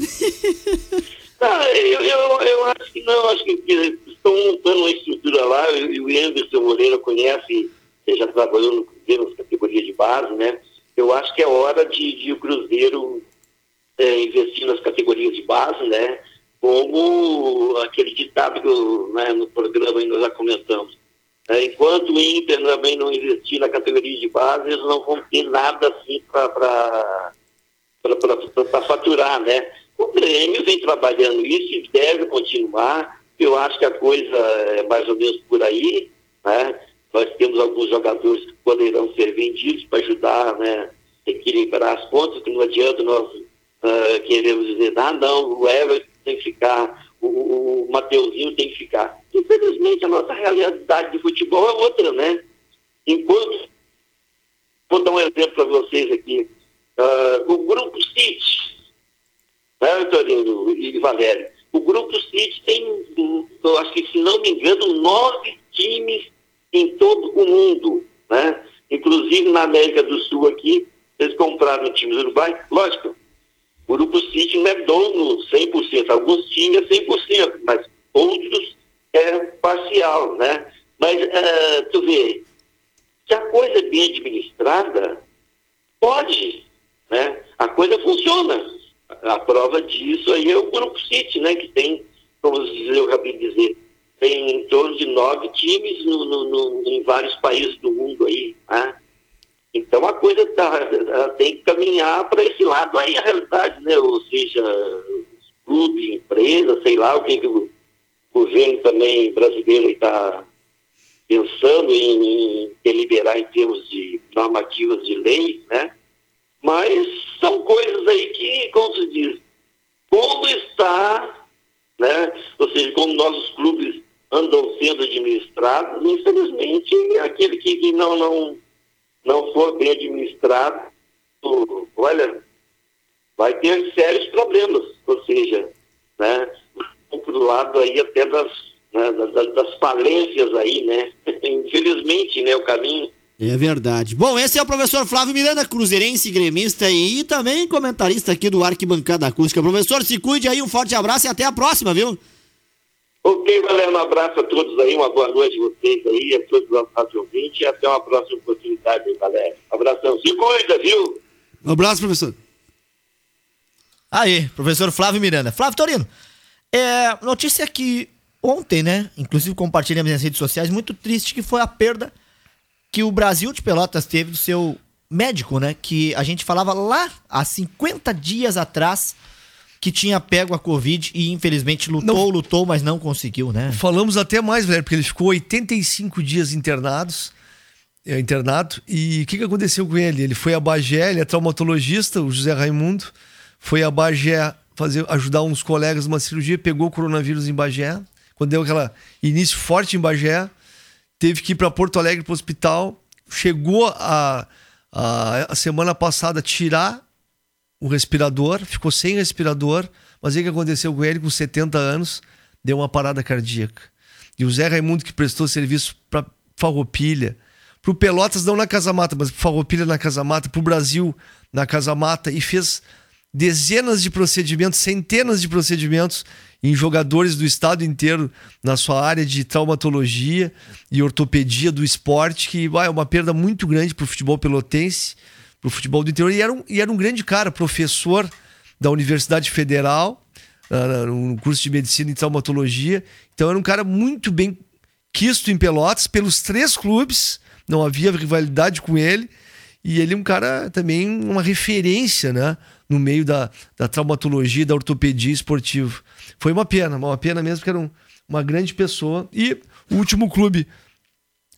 Ah, eu, eu, eu acho que não, acho que, que estão montando uma estrutura lá, e o Anderson Moreira conhece, ele já trabalhou no Cruzeiro nas categorias de base, né? Eu acho que é hora de, de o Cruzeiro é, investir nas categorias de base, né? Como aquele ditado que eu, né, no programa ainda já comentamos. É, enquanto o Inter também não investir na categoria de base, eles não vão ter nada assim para faturar, né? O Grêmio vem trabalhando isso e deve continuar. Eu acho que a coisa é mais ou menos por aí, né? Nós temos alguns jogadores que poderão ser vendidos para ajudar, né? Equilibrar as contas, que não adianta nós ah, queremos dizer, ah, não, o Everton tem que ficar, o, o, Mateuzinho tem que ficar. Infelizmente, a nossa realidade de futebol é outra, né? Enquanto Vou dar um exemplo para vocês aqui. Ah, o Grupo City, né, Torino e Valério? O Grupo City tem, eu acho que, se não me engano, nove times em todo o mundo. Né? Inclusive na América do Sul aqui, eles compraram times Uruguai. Lógico, o City não é dono 100%, alguns é 100%, mas outros é parcial, né? Mas, ah, tu vê, se a coisa é bem administrada, pode, né? A coisa funciona. A prova disso aí é o Grupo City, né? Que tem, como eu acabei de dizer, tem em torno de nove times no, no- no- em vários países do mundo aí, né? Então a coisa tá, tem que caminhar para esse lado aí, a realidade, né? Ou seja, os clubes, empresas, sei lá, o que, que o governo também brasileiro está pensando em, deliberar em termos de normativas de lei, né? Mas são coisas aí que, como se diz, como está, né? Ou seja, como nossos clubes andam sendo administrados, infelizmente, aquele que, que não, não, não for bem administrado, olha, vai ter sérios problemas, ou seja, né, um do lado aí até das, né, das, das falências aí, né, infelizmente, né, o caminho É verdade. Bom, esse é o professor Flávio Miranda, cruzeirense, gremista e também comentarista aqui do Arquibancada Acústica. Professor, se cuide aí, um forte abraço e até a próxima, viu? Ok, galera, um abraço a todos aí, uma boa noite a vocês aí, a todos os nossos ouvintes e até uma próxima oportunidade, galera. Abração, se cuida, viu? Um abraço, professor. Aí, professor Flávio Miranda. Flávio Torino, é, notícia que ontem, né, inclusive compartilhei nas minhas redes sociais, muito triste, que foi a perda que o Brasil de Pelotas teve do seu médico, né, que a gente falava lá há 50 dias atrás que tinha pego a Covid e infelizmente lutou, Não. lutou, mas não conseguiu, né? Falamos até mais, velho, porque ele ficou 85 dias internados, é, internado. E o que, que aconteceu com ele? Ele foi a Bagé, ele é traumatologista, o José Raimundo, foi a Bagé fazer, ajudar uns colegas numa cirurgia, pegou o coronavírus em Bagé. Quando deu aquele início forte em Bagé, teve que ir para Porto Alegre para o hospital. Chegou a, a, a semana passada tirar o respirador, ficou sem respirador, mas aí o que aconteceu com ele, com 70 anos, deu uma parada cardíaca. E o Zé Raimundo, que prestou serviço para Farroupilha, para o Pelotas não na Casa Mata, mas para Farroupilha na Casa Mata, para o Brasil na Casa Mata, e fez dezenas de procedimentos, centenas de procedimentos em jogadores do estado inteiro na sua área de traumatologia e ortopedia do esporte, que vai, é uma perda muito grande para o futebol pelotense, para o futebol do interior. E era, um, e era um grande cara, professor da Universidade Federal, no curso de medicina e traumatologia. Então era um cara muito bem quisto em Pelotas pelos três clubes, não havia rivalidade com ele. E ele é um cara também, uma referência, né? No meio da, da traumatologia, da ortopedia esportiva. Foi uma pena, uma pena mesmo, porque era um- uma grande pessoa. E o último clube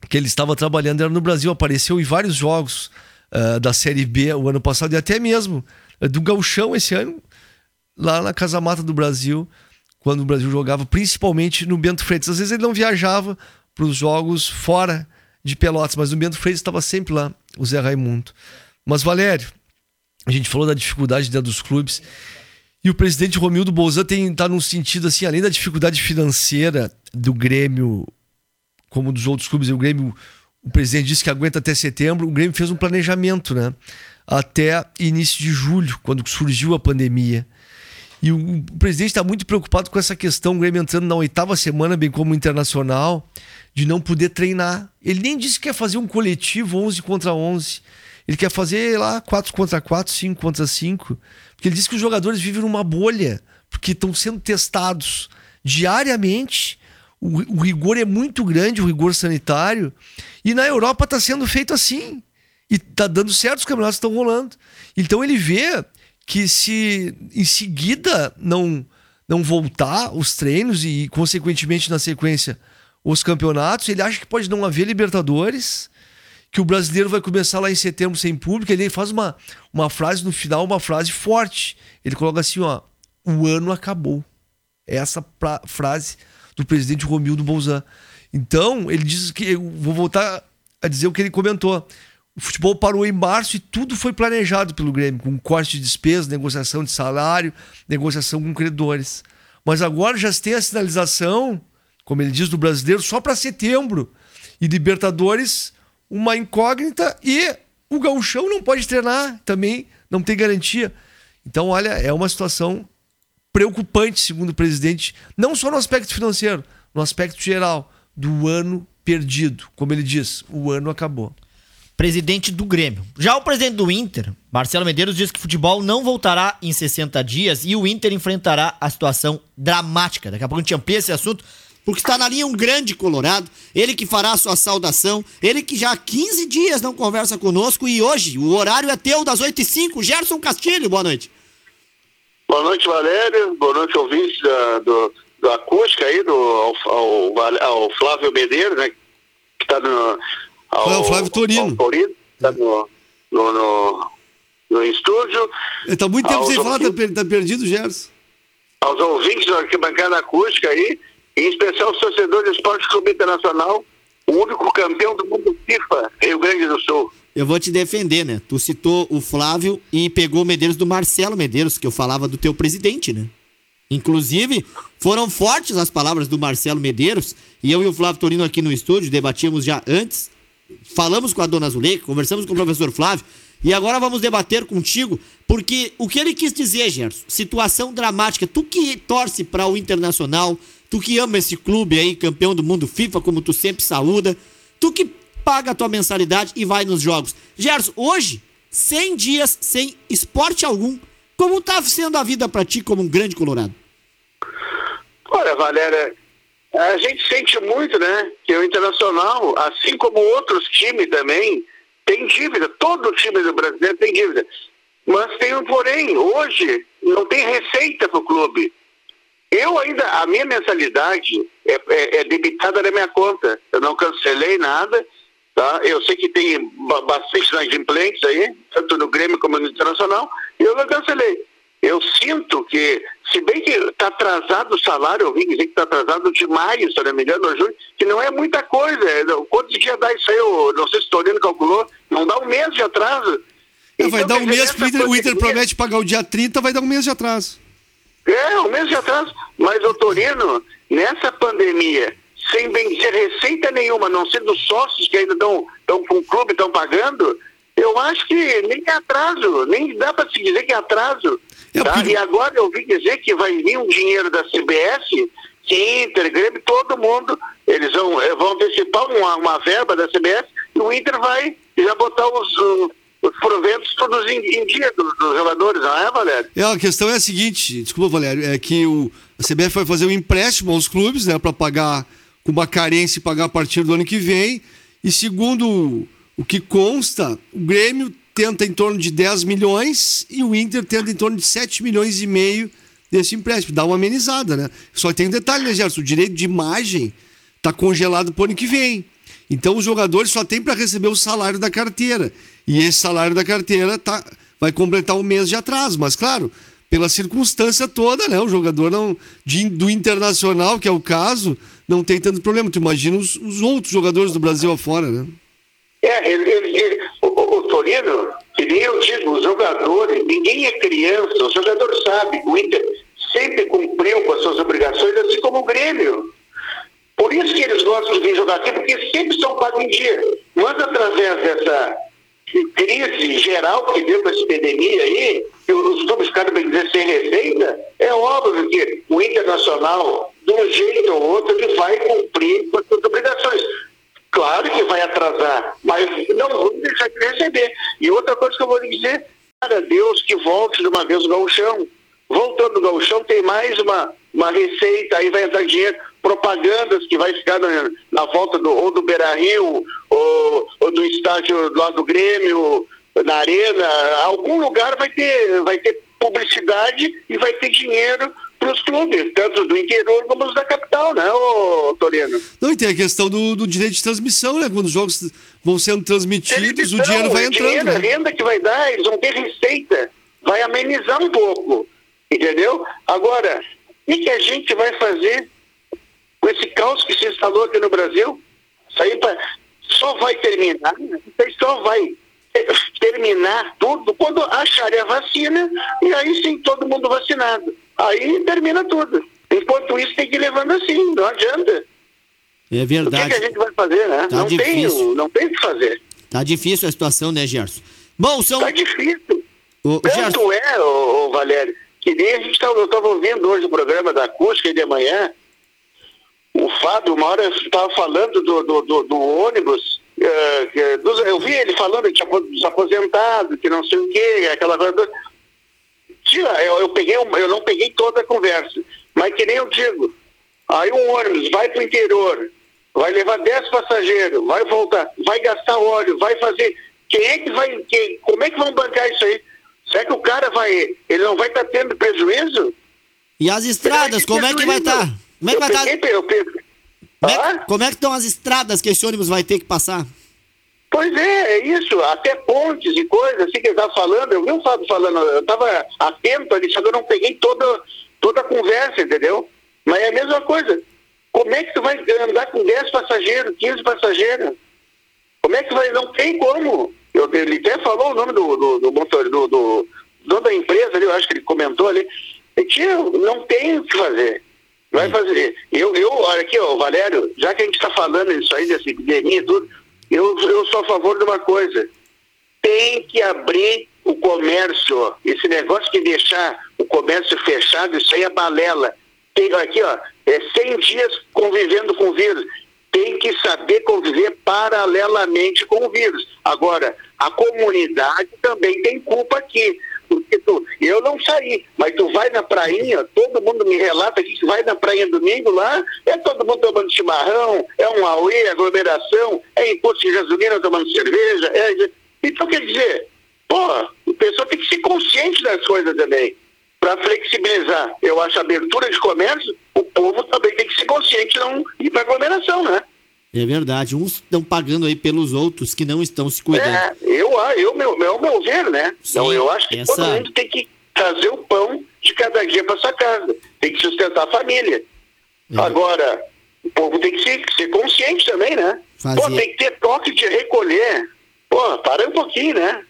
que ele estava trabalhando era no Brasil, apareceu em vários jogos ah, da Série B o ano passado, e até mesmo ah, do Gauchão esse ano, lá na Casa Mata do Brasil, quando o Brasil jogava, principalmente no Bento Freitas. Às vezes ele não viajava para os jogos fora de Pelotas, mas o Bento Freitas estava sempre lá, o Zé Raimundo. Mas, Valério, a gente falou da dificuldade dentro dos clubes. E o presidente Romildo Bolzan tem tá num sentido assim, além da dificuldade financeira do Grêmio, como dos outros clubes, o Grêmio, o presidente disse que aguenta até setembro, o Grêmio fez um planejamento, né? Até início de julho, quando surgiu a pandemia. E o, presidente está muito preocupado com essa questão, o Grêmio entrando na oitava semana, bem como internacional, de não poder treinar. Ele nem disse que quer fazer um coletivo 11 contra 11. Ele quer fazer lá 4 contra 4, 5 contra 5. Porque ele disse que os jogadores vivem numa bolha, porque estão sendo testados diariamente. O, o rigor é muito grande, o rigor sanitário. E na Europa está sendo feito assim. E está dando certo, os campeonatos estão rolando. Então ele vê que se em seguida não, não voltar os treinos e, consequentemente, na sequência, os campeonatos, ele acha que pode não haver Libertadores, que o brasileiro vai começar lá em setembro sem público. Ele faz uma, uma frase no final, uma frase forte. Ele coloca assim: ó, o ano acabou. Essa pra- frase do presidente Romildo Bolzan. Então, ele diz que. Eu vou voltar a dizer o que ele comentou. O futebol parou em março e tudo foi planejado pelo Grêmio, com corte de despesas, negociação de salário, negociação com credores. Mas agora já se tem a sinalização, como ele diz, do brasileiro, só para setembro. E Libertadores, uma incógnita. E o Gauchão não pode treinar também, não tem garantia. Então, olha, é uma situação preocupante, segundo o presidente, não só no aspecto financeiro, no aspecto geral, do ano perdido. Como ele diz, o ano acabou. presidente do Grêmio. Já o presidente do Inter, Marcelo Medeiros, diz que o futebol não voltará em 60 dias e o Inter enfrentará a situação dramática. Daqui a pouco a gente amplia esse assunto. Porque está na linha um grande colorado, ele que fará a sua saudação, ele que já há 15 dias não conversa conosco e hoje o horário é teu das 8 e 05 Gerson Castilho, boa noite. Boa noite, Valério. Boa noite, ouvintes da, do, do Acústica aí, do, ao, ao, Vale- ao Flávio Medeiros, né? Que está no. Ao, É, o Flávio Torino. Torino, tá no, no, no, no estúdio. Ele tá muito tempo sem falar, tá, ouvintes- per- tá perdido, Gerson. aos ouvintes da arquibancada acústica aí, em especial o torcedor do Esporte Clube Internacional, o único campeão do mundo FIFA, Rio Grande do Sul. Eu vou te defender, né? Tu citou o Flávio e pegou o Medeiros do Marcelo Medeiros, que eu falava do teu presidente, né? Inclusive, foram fortes as palavras do Marcelo Medeiros, e eu e o Flávio Torino aqui no estúdio debatíamos já antes, falamos com a dona Zuleika, conversamos com o professor Flávio, e agora vamos debater contigo, porque o que ele quis dizer, Gerson, situação dramática, tu que torce para o Internacional, tu que ama esse clube aí, campeão do mundo FIFA, como tu sempre saúda, tu que paga a tua mensalidade e vai nos jogos. Gerson, hoje, 100 dias sem esporte algum, como tá sendo a vida para ti como um grande colorado? Olha, Valéria, a gente sente muito, né, que o Internacional, assim como outros times também, tem dívida. Todo time do brasileiro tem dívida. Mas tem um porém, hoje não tem receita para o clube. Eu ainda, a minha mensalidade é, é, é, debitada na minha conta. Eu não cancelei nada, tá? Eu sei que tem bastante inadimplentes aí, tanto no Grêmio como no Internacional, e eu não cancelei. Eu sinto que, se bem que está atrasado o salário, eu vi dizer que está atrasado de maio, se não me engano, junho, que não é muita coisa. Quantos dias dá isso aí? Eu não sei se o Torino calculou. Não dá um mês de atraso. É, vai então, dar um mês, o Inter, o Inter promete pagar o dia 30, vai dar um mês de atraso. É, um mês de atraso. Mas o Torino, nessa pandemia, sem vencer receita nenhuma, não sendo sócios que ainda estão com o clube, estão pagando, eu acho que nem é atraso, nem dá para se dizer que é atraso. Tá? E agora eu ouvi dizer que vai vir um dinheiro da CBS, que Inter, Grêmio, todo mundo, eles vão, eh, vão antecipar uma, uma verba da CBS e o Inter vai já botar os, os proventos todos em, em dia dos, dos, jogadores, não é, Valério? É, a questão é a seguinte, desculpa, Valério, é que o, a CBF vai fazer um empréstimo aos clubes, né, para pagar com uma carência e pagar a partir do ano que vem. E segundo o que consta, o Grêmio tenta em torno de 10 milhões e o Inter tenta em torno de 7 milhões e meio desse empréstimo. Dá uma amenizada, né? Só tem um detalhe, né, Gerson? O direito de imagem está congelado para o ano que vem. Então os jogadores só têm para receber o salário da carteira. E esse salário da carteira tá, vai completar um mês de atraso. Mas, claro, pela circunstância toda, né? O jogador não, de, do internacional, que é o caso, não tem tanto problema. Tu imagina os, os outros jogadores do Brasil afora, né? É, ele, ele, ele, o, o, Torino, que nem eu digo, os jogadores, ninguém é criança, o jogador sabe, o Inter sempre cumpriu com as suas obrigações, assim como o Grêmio. Por isso que eles gostam de vir jogar aqui, porque sempre são pagos em dia. Mas através dessa crise geral que deu com essa epidemia aí, que clubes ficaram, bem dizer, sem receita, é óbvio que o Internacional, de um jeito ou outro, ele vai cumprir com as suas obrigações. Claro que vai atrasar, mas não vamos deixar de receber. E outra coisa que eu vou dizer, para Deus que volte de uma vez o gauchão. Voltando do gauchão, tem mais uma, uma receita, aí vai entrar dinheiro propagandas que vai ficar na, na volta do, ou do Beira Rio, ou, ou do estádio lá do Grêmio, na arena, algum lugar vai ter, vai ter publicidade e vai ter dinheiro para os clubes, tanto do interior como os da capital, né, ô, Torino? Não, e tem a questão do, do direito de transmissão, né? Quando os jogos vão sendo transmitidos, o dinheiro vai entrando. Dinheiro, né? A renda que vai dar, eles vão ter receita, vai amenizar um pouco, entendeu? Agora, o que, que a gente vai fazer com esse caos que se instalou aqui no Brasil, isso aí pra, só vai terminar, isso aí só vai terminar tudo quando acharem a vacina e aí sim todo mundo vacinado. Aí termina tudo. Enquanto isso tem que ir levando assim, não adianta. É verdade. O que, que a gente vai fazer, né? Tá não, tem, não tem o que fazer. Tá difícil a situação, né, Gerson? Bom, são... Tá difícil. O, Tanto Gerson... é, ô, ô, Valério, que nem a gente eu estava ouvindo hoje o programa da acústica de manhã, o Fábio, uma hora estava falando do, do, do, do ônibus, eu vi ele falando que dos aposentados, que não sei o quê, aquela coisa. Tira, eu, eu, peguei, eu não peguei toda a conversa, mas que nem eu digo, aí um ônibus vai para o interior, vai levar 10 passageiros, vai voltar, vai gastar óleo, vai fazer. Quem é que vai. Quem, como é que vão bancar isso aí? Será que o cara vai. Ele não vai estar tá tendo prejuízo? E as estradas, como é que vai estar? Tá? Como é que vai estar? Tá- eu Como, é, como é que estão as estradas que esse ônibus vai ter que passar? Pois é, é isso, até pontes e coisas assim que ele estava falando, eu vi o Fábio falando, eu estava atento ali, só que eu não peguei toda, toda a conversa, entendeu? Mas é a mesma coisa. Como é que tu vai andar com 10 passageiros, 15 passageiros? Como é que vai? Não tem como. Eu, ele até falou o nome do, do, do motor, do, do dono da empresa ali, eu acho que ele comentou ali. Tio, não tem o que fazer. Vai fazer. Eu, eu, olha aqui, ó, Valério, já que a gente está falando isso aí, dessa epidemia e tudo, eu, eu sou a favor de uma coisa. Tem que abrir o comércio. Esse negócio de deixar o comércio fechado, isso aí é balela. Tem aqui, ó, é 100 dias convivendo com o vírus. Tem que saber conviver paralelamente com o vírus. Agora, a comunidade também tem culpa aqui. Porque tu, eu não saí, mas tu vai na prainha, todo mundo me relata que vai na prainha domingo lá, é todo mundo tomando chimarrão, é um auê, aglomeração, é imposto de gasolina tomando cerveja. É... Então, quer dizer, pô, o pessoal tem que ser consciente das coisas também. Para flexibilizar, eu acho, abertura de comércio, o povo também tem que ser consciente não ir para aglomeração, né? É verdade. Uns estão pagando aí pelos outros que não estão se cuidando. É, eu, eu meu, meu, meu ver, né? Sim, então eu acho que essa- todo mundo tem que trazer o pão de cada dia para sua casa. Tem que sustentar a família. É. Agora, o povo tem que ser, ser consciente também, né? Fazer- Pô, tem que ter toque de recolher. Pô, para um pouquinho, né?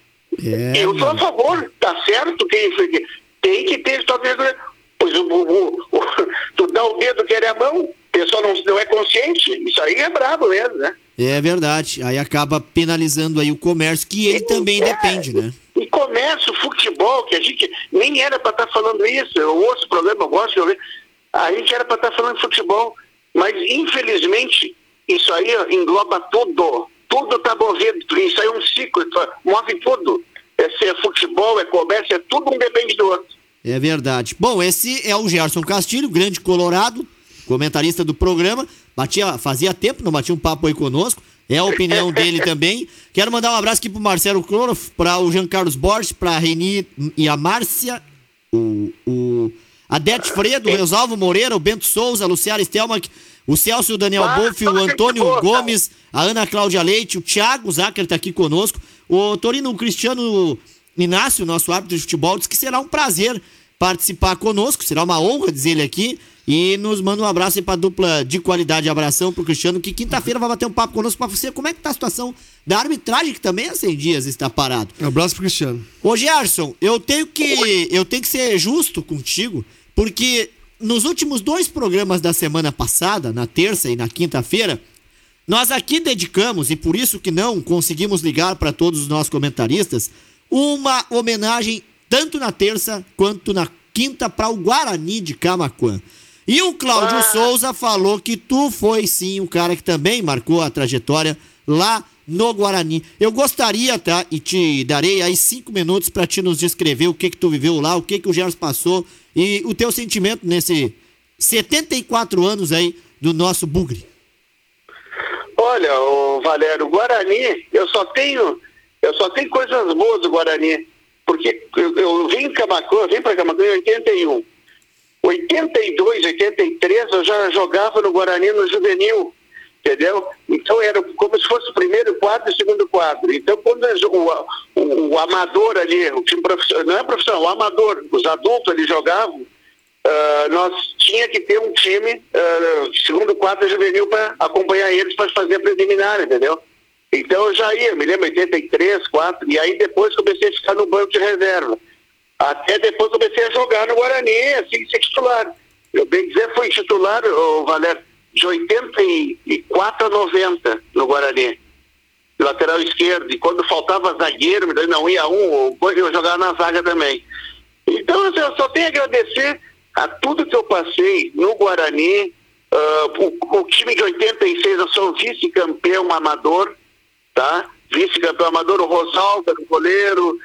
É, eu sou a favor, tá certo que tem que ter toque de recolher. Pois o, o- o- o- tu dá o dedo, quer a mão, o pessoal não, não é consciente. Isso aí é brabo mesmo, né? É verdade. Aí acaba penalizando aí o comércio, que ele também É, depende, né? E comércio, futebol, que a gente nem era para estar falando isso. Eu ouço o programa, eu gosto de ouvir. A gente era para estar falando de futebol. Mas, infelizmente, isso aí engloba tudo. Tudo está movido. Isso aí é um ciclo. Move tudo. É, se é futebol, é comércio, é tudo um depende do outro. É verdade. Bom, esse é o Gerson Castilho, grande colorado, comentarista do programa. Batia, fazia tempo, não batia um papo aí conosco. É a opinião dele também. Quero mandar um abraço aqui pro Marcelo Cloro, para o Jean Carlos Borges, para a Reni e a Márcia, o, o Adete Fredo, o Resalvo Moreira, o Bento Souza, a Luciana Stelmach, o Celso o Daniel Ah, Bolfi, o Antônio. Gomes, a Ana Cláudia Leite, o Thiago Zacher tá aqui conosco, o Torino Cristiano Inácio, nosso árbitro de futebol, disse que será um prazer participar conosco, será uma honra dizer ele aqui. E nos manda um abraço aí pra dupla de qualidade. Abração pro Cristiano, que quinta-feira vai bater um papo conosco pra você. Como é que tá a situação da arbitragem, que também há 100 dias está parado? Um abraço pro Cristiano. Ô Gerson, eu tenho que eu tenho que ser justo contigo, porque nos últimos dois programas da semana passada, na terça e na quinta-feira, nós aqui dedicamos, e por isso que não conseguimos ligar para todos os nossos comentaristas, uma homenagem tanto na terça quanto na quinta para o Guarani de Camaquã. E o Cláudio Souza falou que tu foi sim o cara que também marcou a trajetória lá no Guarani. Eu gostaria, tá? E te darei aí cinco minutos para te nos descrever o que que tu viveu lá, o que que o Gerson passou e o teu sentimento nesse 74 anos aí do nosso Bugre. Olha, o Valério, o Guarani, eu só tenho, eu só tenho coisas boas do Guarani, porque eu, eu vim em Camacuã, eu vim para Camacuã em 81. 82, 83 eu já jogava no Guarani no juvenil, entendeu? Então era como se fosse o primeiro quadro e o segundo quadro. Então quando o, o, o amador ali, o time profissional, não é profissional, o amador, os adultos ali jogavam, ah, nós tinha que ter um time ah, segundo quadro juvenil para acompanhar eles para fazer a preliminar, entendeu? Então eu já ia, me lembro, 83, 4, e aí depois comecei a ficar no banco de reserva. Até depois comecei a jogar no Guarani, assim, ser titular. Eu bem dizer, fui titular, ô, Valério, de 84 a 90 no Guarani. Lateral esquerdo. E quando faltava zagueiro, não ia um, eu jogava na zaga também. Então, assim, eu só tenho a agradecer a tudo que eu passei no Guarani. ah, o, o time de 86, eu sou vice-campeão amador, tá? Vice-campeão amador, o Rosaldo era o goleiro,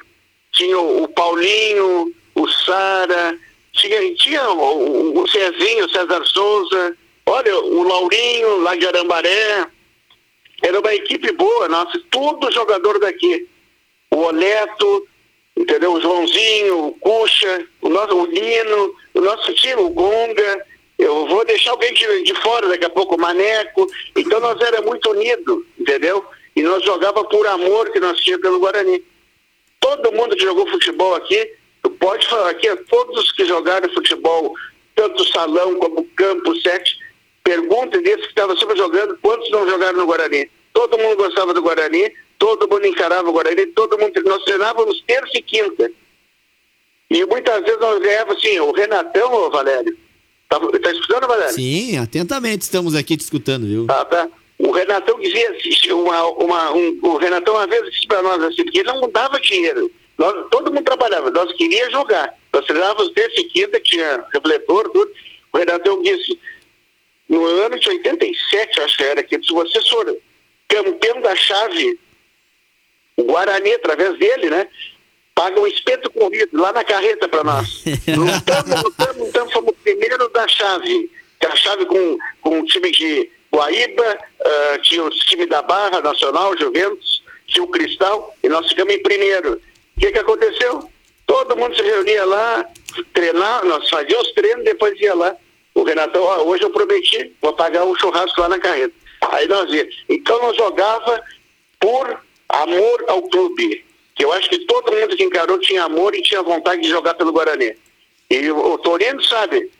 tinha o, o Paulinho, o Sara, tinha, tinha o, o, Cezinho, o César Souza, olha, o Laurinho, lá de Arambaré. Era uma equipe boa, nossa, tudo jogador daqui. O Oleto, entendeu? O Joãozinho, o Cuxa, o nosso o Nino, o nosso time, o Gonga. Eu vou deixar alguém de, de fora daqui a pouco, o Maneco. Então nós era muito unido, entendeu? E nós jogava por amor que nós tínhamos pelo Guarani. Todo mundo que jogou futebol aqui, pode falar aqui, todos que jogaram futebol, tanto salão como campo, sete, Pergunta desse que estava sempre jogando, quantos não jogaram no Guarani? Todo mundo gostava do Guarani, todo mundo encarava o Guarani, todo mundo. Nós treinávamos terça e quinta. E muitas vezes nós ganhávamos assim, o Renatão, ô Valério. Tá, tá escutando, Valério? Sim, atentamente estamos aqui te escutando, viu? Ah, tá. O Renatão dizia, assim, uma, uma, um, o Renatão uma vez disse para nós assim, que ele não dava dinheiro. Nós, todo mundo trabalhava, nós queríamos jogar. Nós treinávamos terça e quinta, tinha refletor, tudo. O Renatão disse, no ano de 87, acho que era, que se você for campeão da chave, o Guarani, através dele, né? Paga um espeto corrido lá na carreta para nós. lutamos, lutamos, lutamos, fomos primeiro da chave. Que a chave com, com o time de Guaíba, uh, tinha o time da Barra Nacional, Juventus, tinha o Cristal, e nós ficamos em primeiro. O que, que aconteceu? Todo mundo se reunia lá, treinar, nós fazíamos os treinos, depois ia lá. O Renatão, ó, hoje eu prometi, vou pagar um churrasco lá na carreta. Aí nós ia. Então nós jogava por amor ao clube. Que eu acho que todo mundo que encarou tinha amor e tinha vontade de jogar pelo Guarani. E o Torino, sabe,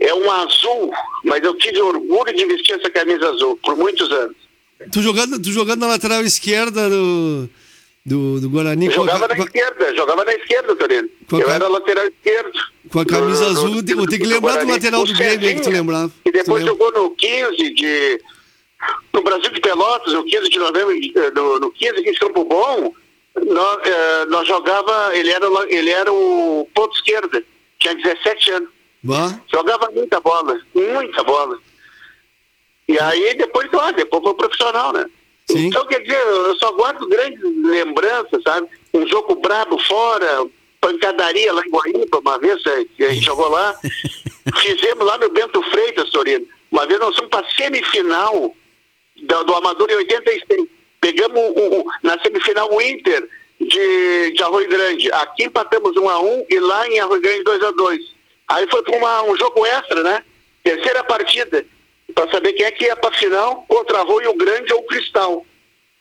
é um azul, mas eu tive orgulho de vestir essa camisa azul por muitos anos. Tu jogando, tu jogando na lateral esquerda do, do, do Guarani. Eu a jogava na esquerda, jogava na esquerda, Torino. A Eu era lateral esquerdo. Com a camisa Do- azul, do- eu tenho que lembrar do Guarani. lateral do O Grêmio aí que tu lembrava. E depois jogou no 15 de. No Brasil de Pelotas, no 15 de novembro, eh, no, no 15 aqui de Campo Bom, nós, eh, nós jogava, ele era, ele era o ponto esquerda, tinha 17 anos. Bah, Jogava muita bola, muita bola. E aí depois, ah, depois foi profissional, né? Sim. Então, quer dizer, eu só guardo grandes lembranças, sabe? Um jogo brabo fora, pancadaria lá em Guaíba, uma vez a gente jogou lá. Fizemos lá no Bento Freitas, Torino. Uma vez nós fomos para semifinal do, do Amador em 86. Pegamos o, o- na semifinal o Inter de, de Arroio Grande. Aqui empatamos 1 a 1 e lá em Arroio Grande 2 a 2 Aí foi para um jogo extra, né? Terceira partida. Para saber quem é que ia para final contra Arroio Grande ou Cristal.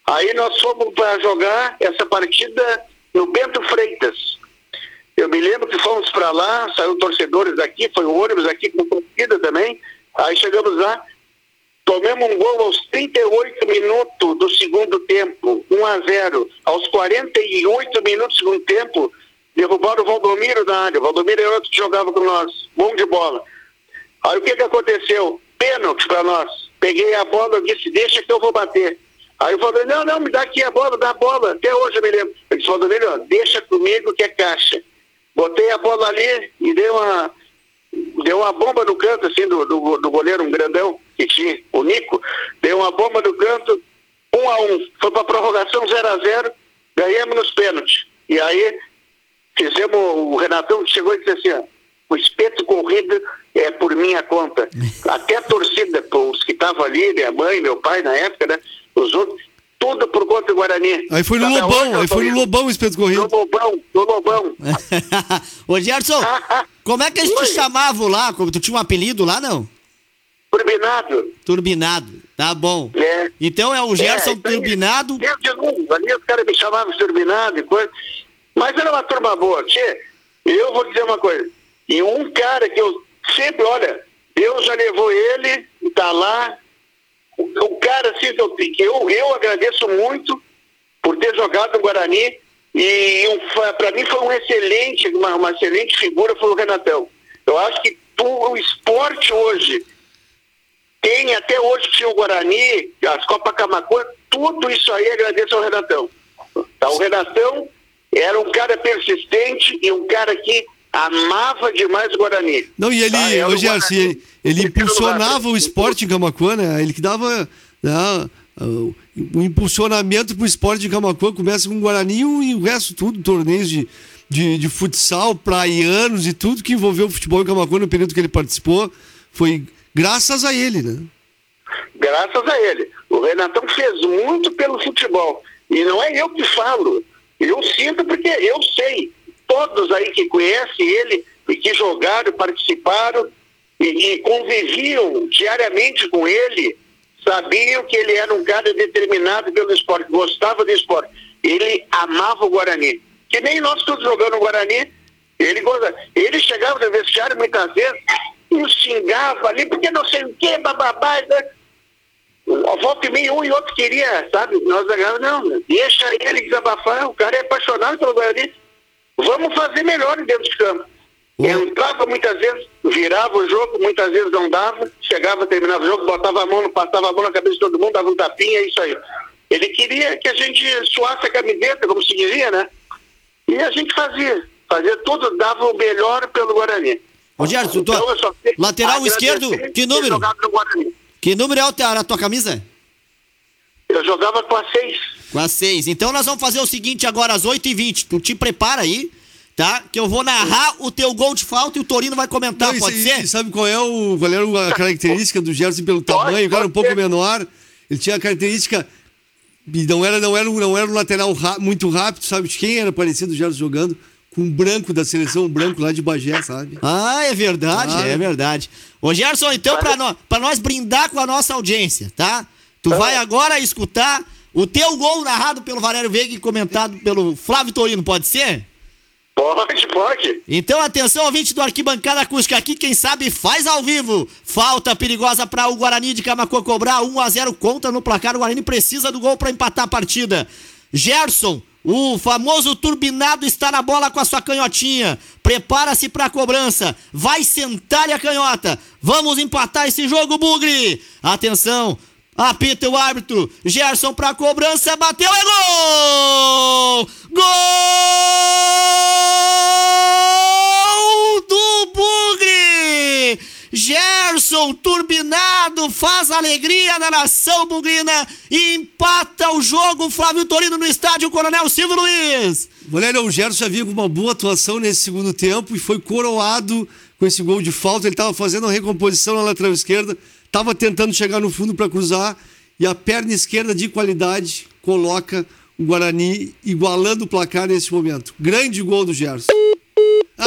Aí nós fomos para jogar essa partida no Bento Freitas. Eu me lembro que fomos para lá, saiu torcedores daqui, foi o ônibus aqui com torcida também. Aí chegamos lá, tomamos um gol aos 38 minutos do segundo tempo, 1 a 0. Aos 48 minutos do segundo tempo, derrubaram o Valdomiro da área. O Valdomiro era outro que jogava com nós, bom de bola. Aí o que, que aconteceu? Pênalti para nós. Peguei a bola, eu disse, deixa que eu vou bater. Aí o Valdomiro, não, não, me dá aqui a bola, dá a bola. Até hoje eu me lembro. Eu disse, Valdomiro, deixa comigo que é caixa. Botei a bola ali e dei uma, deu uma bomba no canto, assim, do, do, do goleiro, um grandão que tinha, o Nico. Deu uma bomba no canto, um a um. Foi pra prorrogação 0 a 0 ganhamos nos pênaltis. E aí fizemos, o Renatão chegou e disse assim, ó, o espeto corrido é por minha conta. Até a torcida, os que estavam ali, minha mãe, meu pai na época, né? Os outros, tudo por conta do Guarani. Aí foi no Sabe Lobão, eu aí foi no? Lobão o espeto No corrido. Lobão, no Lobão. Ô, Gerson, como é que eles te Oi. chamavam lá? Tu tinha um apelido lá, não? Turbinado. Turbinado. Tá bom. É. Então é o Gerson É, isso aí. Turbinado. Desde novo, ali os caras me chamavam de turbinado e coisa. Mas era uma turma boa. Tchê, eu vou dizer uma coisa. E um cara que eu sempre, olha, Deus já levou ele, tá lá. O, o cara, assim, eu, eu, agradeço muito por ter jogado no Guarani. E um, para mim foi um excelente, uma, uma excelente figura, foi o Renatão. Eu acho que o esporte hoje tem até hoje tinha o Guarani, as Copa Camacuã, tudo isso aí agradeço ao Renatão. Tá, o Renatão era um cara persistente e um cara que amava demais o Guarani. Não, e ele, ô o Gerson, Guarani. ele, ele Terceiro impulsionava o esporte em Camacuã, né? Ele que dava né, o o impulsionamento pro esporte de Camacuã, começa com o Guarani e o resto tudo, torneios de, de, de futsal, praianos e tudo que envolveu o futebol em Camacuã no período que ele participou, foi graças a ele, né? Graças a ele. O Renatão fez muito pelo futebol. E não é eu que falo. Eu sinto porque eu sei. Todos aí que conhecem ele e que jogaram, participaram e, e conviviam diariamente com ele, sabiam que ele era um cara determinado pelo esporte, gostava do esporte. Ele amava o Guarani. Que nem nós todos jogando no Guarani, ele, gosta- ele chegava no vestiário muitas vezes nos xingava ali, porque não sei o que, bababá. né? A volta e meia, um e outro queria, sabe? Nós ganhamos, não, deixa ele desabafar, o cara é apaixonado pelo Guarani. Vamos fazer melhor dentro de campo. Entrava muitas vezes, virava o jogo, muitas vezes não dava, chegava, terminava o jogo, botava a mão, passava a mão na cabeça de todo mundo, dava um tapinha, isso aí. Ele queria que a gente suasse a camiseta, como se dizia, né? E a gente fazia. Fazia tudo, dava o melhor pelo Guarani. Ô, Gerson, sei lateral esquerdo, que número? Que número é o teu- a tua camisa? Eu jogava com a seis. Com a 6. Então nós vamos fazer o seguinte agora, às 8h20. Tu te prepara aí, tá? Que eu vou narrar o teu gol de falta e o Torino vai comentar, Não, e pode se- ser? e sabe qual é o qual era a característica do Gerson pelo tamanho? O cara era um pouco ser. menor. Ele tinha a característica e não era não era um- não era um lateral ra- muito rápido, sabe de quem era parecido o Gerson jogando? Com um branco da seleção, um branco lá de Bagé, sabe? Ah, é verdade, Claro. é verdade. Ô Gerson, então pra, nó- pra nós brindar com a nossa audiência, tá? Tu vai agora escutar o teu gol narrado pelo Valério Veiga e comentado pelo Flávio Torino, pode ser? Pode, pode. Então, atenção, ouvinte do Arquibancada Acústica aqui, quem sabe faz ao vivo. Falta perigosa para o Guarani de Camacuã cobrar 1 a 0 contra no placar. O Guarani precisa do gol para empatar a partida. Gerson, o famoso turbinado está na bola com a sua canhotinha. Prepara-se para a cobrança. Vai sentar-lhe a canhota. Vamos empatar esse jogo, Bugre. Atenção. Apita o árbitro. Gerson pra cobrança. Bateu. É gol! Gol do Bugre! Gerson, turbinado, faz alegria na nação bugrina e empata o jogo. Flávio Torino no estádio Coronel Silvio Luiz. Valério, o Gerson já vinha com uma boa atuação nesse segundo tempo e foi coroado com esse gol de falta. Ele estava fazendo a recomposição na lateral esquerda, estava tentando chegar no fundo para cruzar e a perna esquerda de qualidade coloca o Guarani igualando o placar nesse momento. Grande gol do Gerson.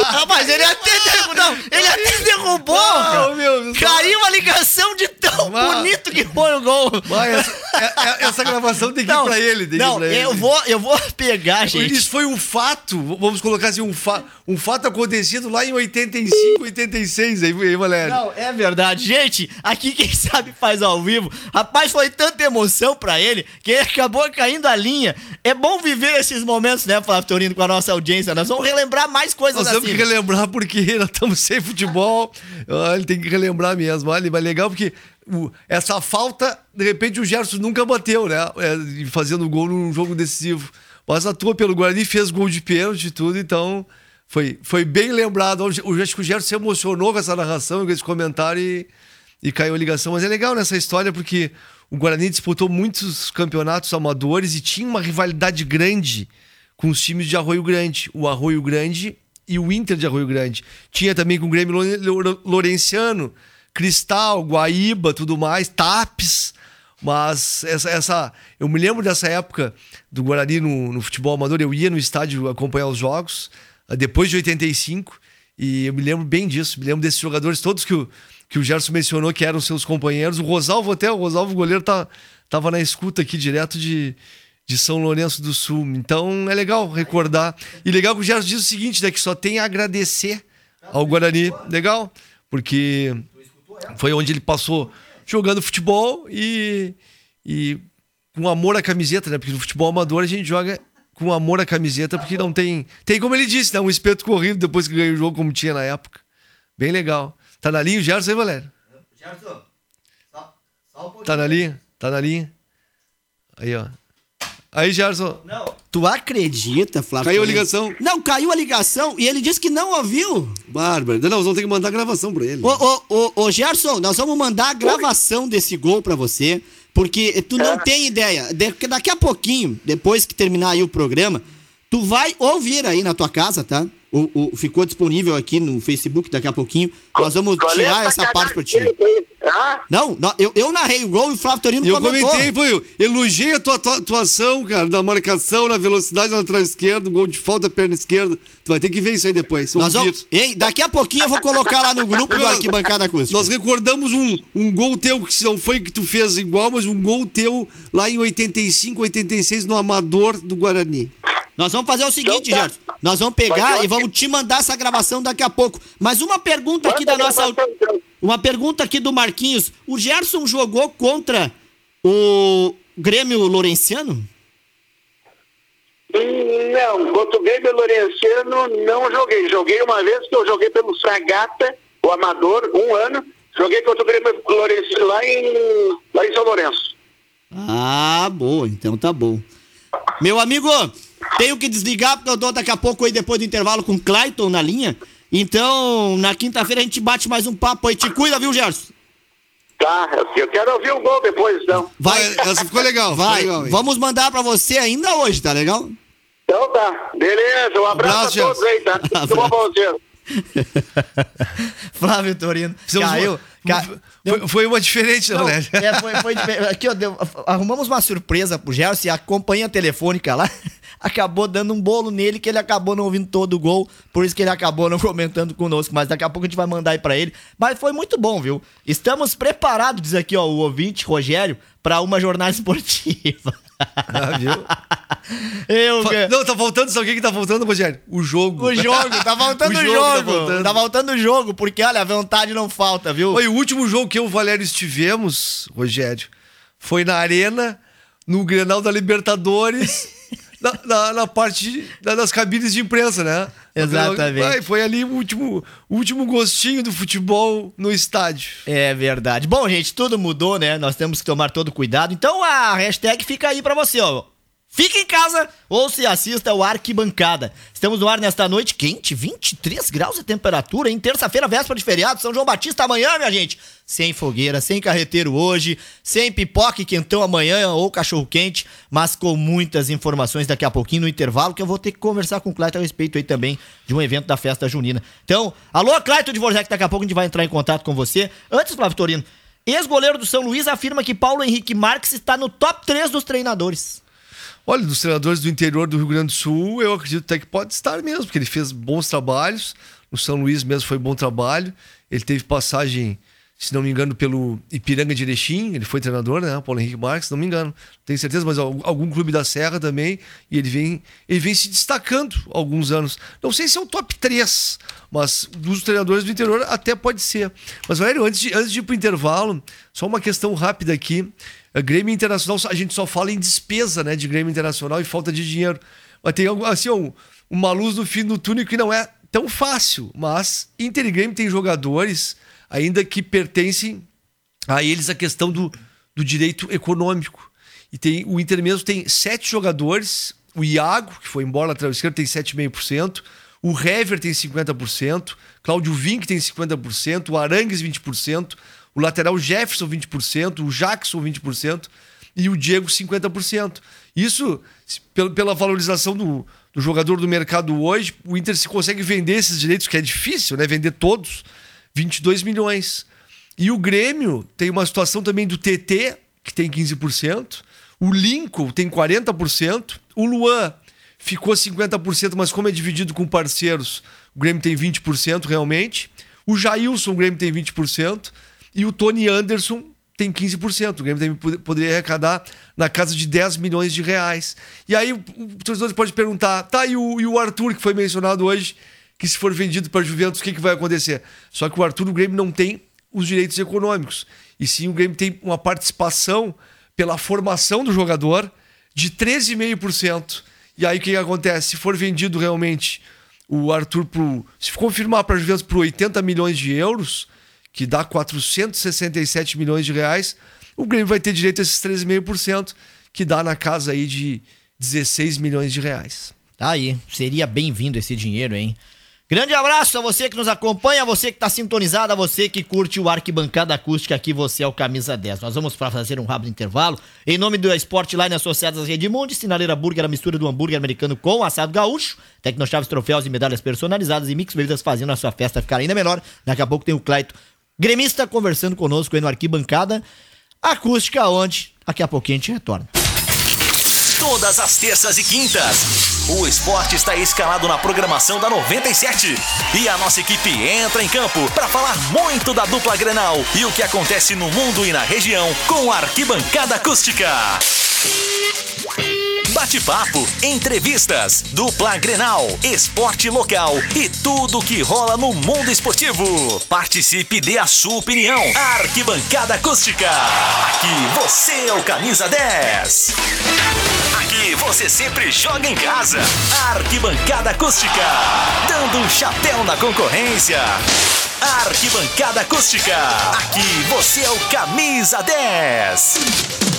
Ah, mas ele até derrubou. Não, ele até derrubou. meu Deus. Caiu a ligação de tão Ah. bonito que foi o gol. Vai, essa, é- é- essa gravação tem que ir pra ele. Tem não pra ele. eu, vou, eu vou pegar, gente. Isso foi um fato, vamos colocar assim, um, fa um fato acontecido lá em 85, 86, aí, aí Valério. Não, é verdade. Gente, aqui quem sabe faz ao vivo. Rapaz, foi tanta emoção pra ele que ele acabou caindo a linha. É bom viver esses momentos, né, Flávio Torino, com a nossa audiência. Nós vamos relembrar mais coisas Nós assim. Que relembrar porque nós estamos sem futebol. Ah, ele tem que relembrar mesmo. Olha, mas legal porque o- essa falta, de repente, o Gerson nunca bateu, né? É, fazendo gol num jogo decisivo. Mas atua pelo Guarani, fez gol de pênalti e tudo, então foi, foi bem lembrado. Eu acho que o Gerson se emocionou com essa narração, com esse comentário e, e caiu a ligação. Mas é legal nessa história porque o Guarani disputou muitos campeonatos amadores e tinha uma rivalidade grande com os times de Arroio Grande. O Arroio Grande e o Inter de Arroio Grande. Tinha também com o Grêmio Lorenciano, Cristal, Guaíba, tudo mais, Tapes. Mas essa, essa. Eu me lembro dessa época do Guarani no, no futebol amador. Eu ia no estádio acompanhar os jogos, ah, depois de 85. E eu me lembro bem disso. Me lembro desses jogadores todos que o, que o Gerson mencionou que eram seus companheiros. O Rosalvo até, o Rosalvo goleiro, tá, tava na escuta aqui direto de, de São Lourenço do Sul. Então é legal recordar. E legal que o Gerson diz o seguinte, né? Que só tem a agradecer ao Guarani. Legal? Porque foi onde ele passou jogando futebol e, e com amor à camiseta, né? Porque no futebol amador a gente joga com amor à camiseta, porque não tem. Tem, como ele disse, né? Um espeto corrido depois que ganha o jogo, como tinha na época. Bem legal. Tá na linha o Gerson aí, Valério? Tá na linha? Tá na linha? Aí, ó. Aí, Gerson. Tu acredita, Flávio? Caiu a ligação. Não, caiu a ligação e ele disse que não ouviu. Bárbara. Não, nós vamos ter que mandar a gravação pra ele. Ô, ô, ô, ô, Gerson, nós vamos mandar a gravação desse gol pra você, porque tu não tem ideia. De- daqui a pouquinho, depois que terminar aí o programa, tu vai ouvir aí na tua casa, tá? O, o- ficou disponível aqui no Facebook daqui a pouquinho. Nós vamos Qual é tirar a essa parte pra ti. Ah, Não, não, eu, eu narrei o gol e o Flávio Torino eu comentou. comentei, foi, eu elogiei a tua, tua atuação, cara, na marcação, na velocidade na lateral esquerda, gol de falta, perna esquerda. Tu vai ter que ver isso aí depois. Nós vamos, ei, daqui a pouquinho eu vou colocar lá no grupo do Arquibancada Acústica. Nós recordamos um, um gol teu, que não foi que tu fez igual, mas um gol teu lá em 85, 86, no Amador do Guarani. Nós vamos fazer o seguinte, Então tá. Gerson. Nós vamos pegar e vamos te mandar essa gravação daqui a pouco. Mas uma pergunta aqui da nossa. então. Uma pergunta aqui do Marquinhos. O Gerson jogou contra o Grêmio Lourenciano? Hum, Não, contra o Grêmio Lourenciano não joguei. Joguei uma vez que eu joguei pelo Fragata, o Amador, um ano. Joguei contra o Grêmio Lourenciano lá em, lá em São Lourenço. Ah, boa. Então tá bom. Meu amigo, tenho que desligar porque eu tô daqui a pouco aí depois do intervalo com o Clayton na linha. Então, na quinta-feira a gente bate mais um papo aí. Te cuida, viu, Gerson? Tá, eu quero ouvir o gol depois, então. Vai, Essa ficou legal. ficou vai. legal, hein? Vamos mandar pra você ainda hoje, tá legal? Então tá, beleza. Um abraço, Abraço, a todos aí, tá? Tudo bom pra vocês. Flávio Torino. Fizemos Caiu. uma- Ca... Foi, foi uma diferente, né, Não, Valério? é, foi, foi diferente. Aqui, ó, deu- arrumamos uma surpresa pro Gerson e a companhia telefônica lá acabou dando um bolo nele que ele acabou não ouvindo todo o gol, por isso que ele acabou não comentando conosco, mas daqui a pouco a gente vai mandar aí pra ele. Mas foi muito bom, viu? Estamos preparados, diz aqui, ó, o ouvinte, Rogério, pra uma jornada esportiva. Ah, viu? Eu, Fa- Não, tá faltando, sabe o que tá faltando, Rogério? O jogo. o jogo, tá faltando o jogo. jogo Tá tá faltando. faltando. o jogo, porque olha, a vontade não falta, viu? Foi o último jogo que eu e o Valério estivemos, Rogério, foi na Arena, no Grenal da Libertadores, na, na- na parte da- das cabines de imprensa, né? Exatamente. Ai, foi ali o último, último gostinho do futebol no estádio. É verdade. Bom, gente, tudo mudou, né? Nós temos que tomar todo cuidado. Então a hashtag fica aí pra você, ó. Fique em casa ou se assista ao Arquibancada. Estamos no ar nesta noite quente, 23 graus de temperatura, em terça-feira, véspera de feriado, São João Batista amanhã, minha gente. Sem fogueira, sem carreteiro hoje, sem pipoca quentão amanhã ou cachorro quente, mas com muitas informações daqui a pouquinho no intervalo, que eu vou ter que conversar com o Clayton a respeito aí também de um evento da festa junina. Então, alô, Clayton de Vorzec, daqui a pouco a gente vai entrar em contato com você. Antes, Flávio Torino, ex-goleiro do São Luís afirma que Paulo Henrique Marques está no top 3 dos treinadores. Olha, dos treinadores do interior do Rio Grande do Sul, eu acredito até que pode estar mesmo, porque ele fez bons trabalhos. No São Luís mesmo foi bom trabalho. Ele teve passagem, se não me engano, pelo Ipiranga de Erechim. Ele foi treinador, né? Paulo Henrique Marques, não me engano. Tenho certeza, mas al- algum clube da Serra também. E ele vem, ele vem se destacando há alguns anos. Não sei se é o top 3, mas dos treinadores do interior até pode ser. Mas, Valério, antes de, antes de ir pro intervalo, só uma questão rápida aqui. A Grêmio Internacional, a gente só fala em despesa, né, de Grêmio Internacional e falta de dinheiro. Mas tem assim, um- uma luz no fim do túnel que não é tão fácil. Mas Inter e Grêmio tem jogadores ainda que pertencem a eles a questão do, do direito econômico. E tem o Inter mesmo tem sete jogadores. O Iago, que foi embora lateral esquerdo, tem 7,5%. O Hever tem 50%. Cláudio Vink tem 50%. O Arangues, 20%. O lateral Jefferson, 20%. O Jackson, 20%. E o Diego, 50%. Isso, pela valorização do, do jogador do mercado hoje, o Inter se consegue vender esses direitos, que é difícil, né? Vender todos. 22 milhões. E o Grêmio tem uma situação também do TT, que tem 15%. O Lincoln tem 40%. O Luan ficou 50%, mas como é dividido com parceiros, o Grêmio tem 20% realmente. O Jailson, o Grêmio tem 20%. E o Tony Anderson tem 15%. O Grêmio também pod- poderia arrecadar na casa de 10 milhões de reais. E aí o, o torcedor pode perguntar, tá, e o, e o Arthur, que foi mencionado hoje, que se for vendido para Juventus, o que, que vai acontecer? Só que o Arthur, o Grêmio não tem os direitos econômicos. E sim, o Grêmio tem uma participação pela formação do jogador de 13,5%. E aí o que, que acontece? Se for vendido realmente o Arthur pro. Se confirmar para Juventus por 80 milhões de euros, que dá 467 milhões de reais, o Grêmio vai ter direito a esses 13,5%, que dá na casa aí de 16 milhões de reais. Tá aí, seria bem-vindo esse dinheiro, hein? Grande abraço a você que nos acompanha, a você que tá sintonizado, a você que curte o Arquibancada Acústica, aqui você é o Camisa 10. Nós vamos para fazer um rápido intervalo. Em nome do Sportline Associados às Redmundo, Sinaleira Burger, a mistura do hambúrguer americano com assado gaúcho, Tecnochaves Troféus e medalhas personalizadas e Mix Bebidas fazendo a sua festa ficar ainda melhor. Daqui a pouco tem o Claito Gremista conversando conosco aí no Arquibancada Acústica, onde daqui a pouquinho a gente retorna. Todas as terças e quintas. O esporte está escalado na programação da 97. E a nossa equipe entra em campo para falar muito da dupla Grenal e o que acontece no mundo e na região com a Arquibancada Acústica. Bate-papo, entrevistas, dupla Grenal, esporte local e tudo que rola no mundo esportivo. Participe dê a sua opinião. Arquibancada Acústica. Aqui você é o camisa 10. Aqui você sempre joga em casa. Arquibancada Acústica. Dando um chapéu na concorrência. Arquibancada Acústica. Aqui você é o camisa 10.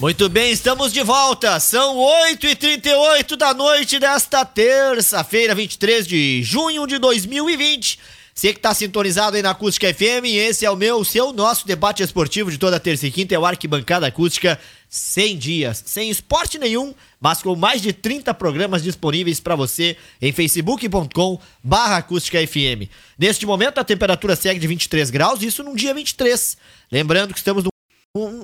Muito bem, estamos de volta. São 8h38 da noite desta terça-feira, 23 de junho de 2020. Você que está sintonizado aí na Acústica FM, esse é o meu, seu, nosso debate esportivo de toda terça e quinta, é o Arquibancada Acústica 100 dias, sem esporte nenhum, mas com mais de 30 programas disponíveis para você em facebook.com barra acústica FM. Neste momento a temperatura segue de 23 graus, isso num dia 23. Lembrando que estamos no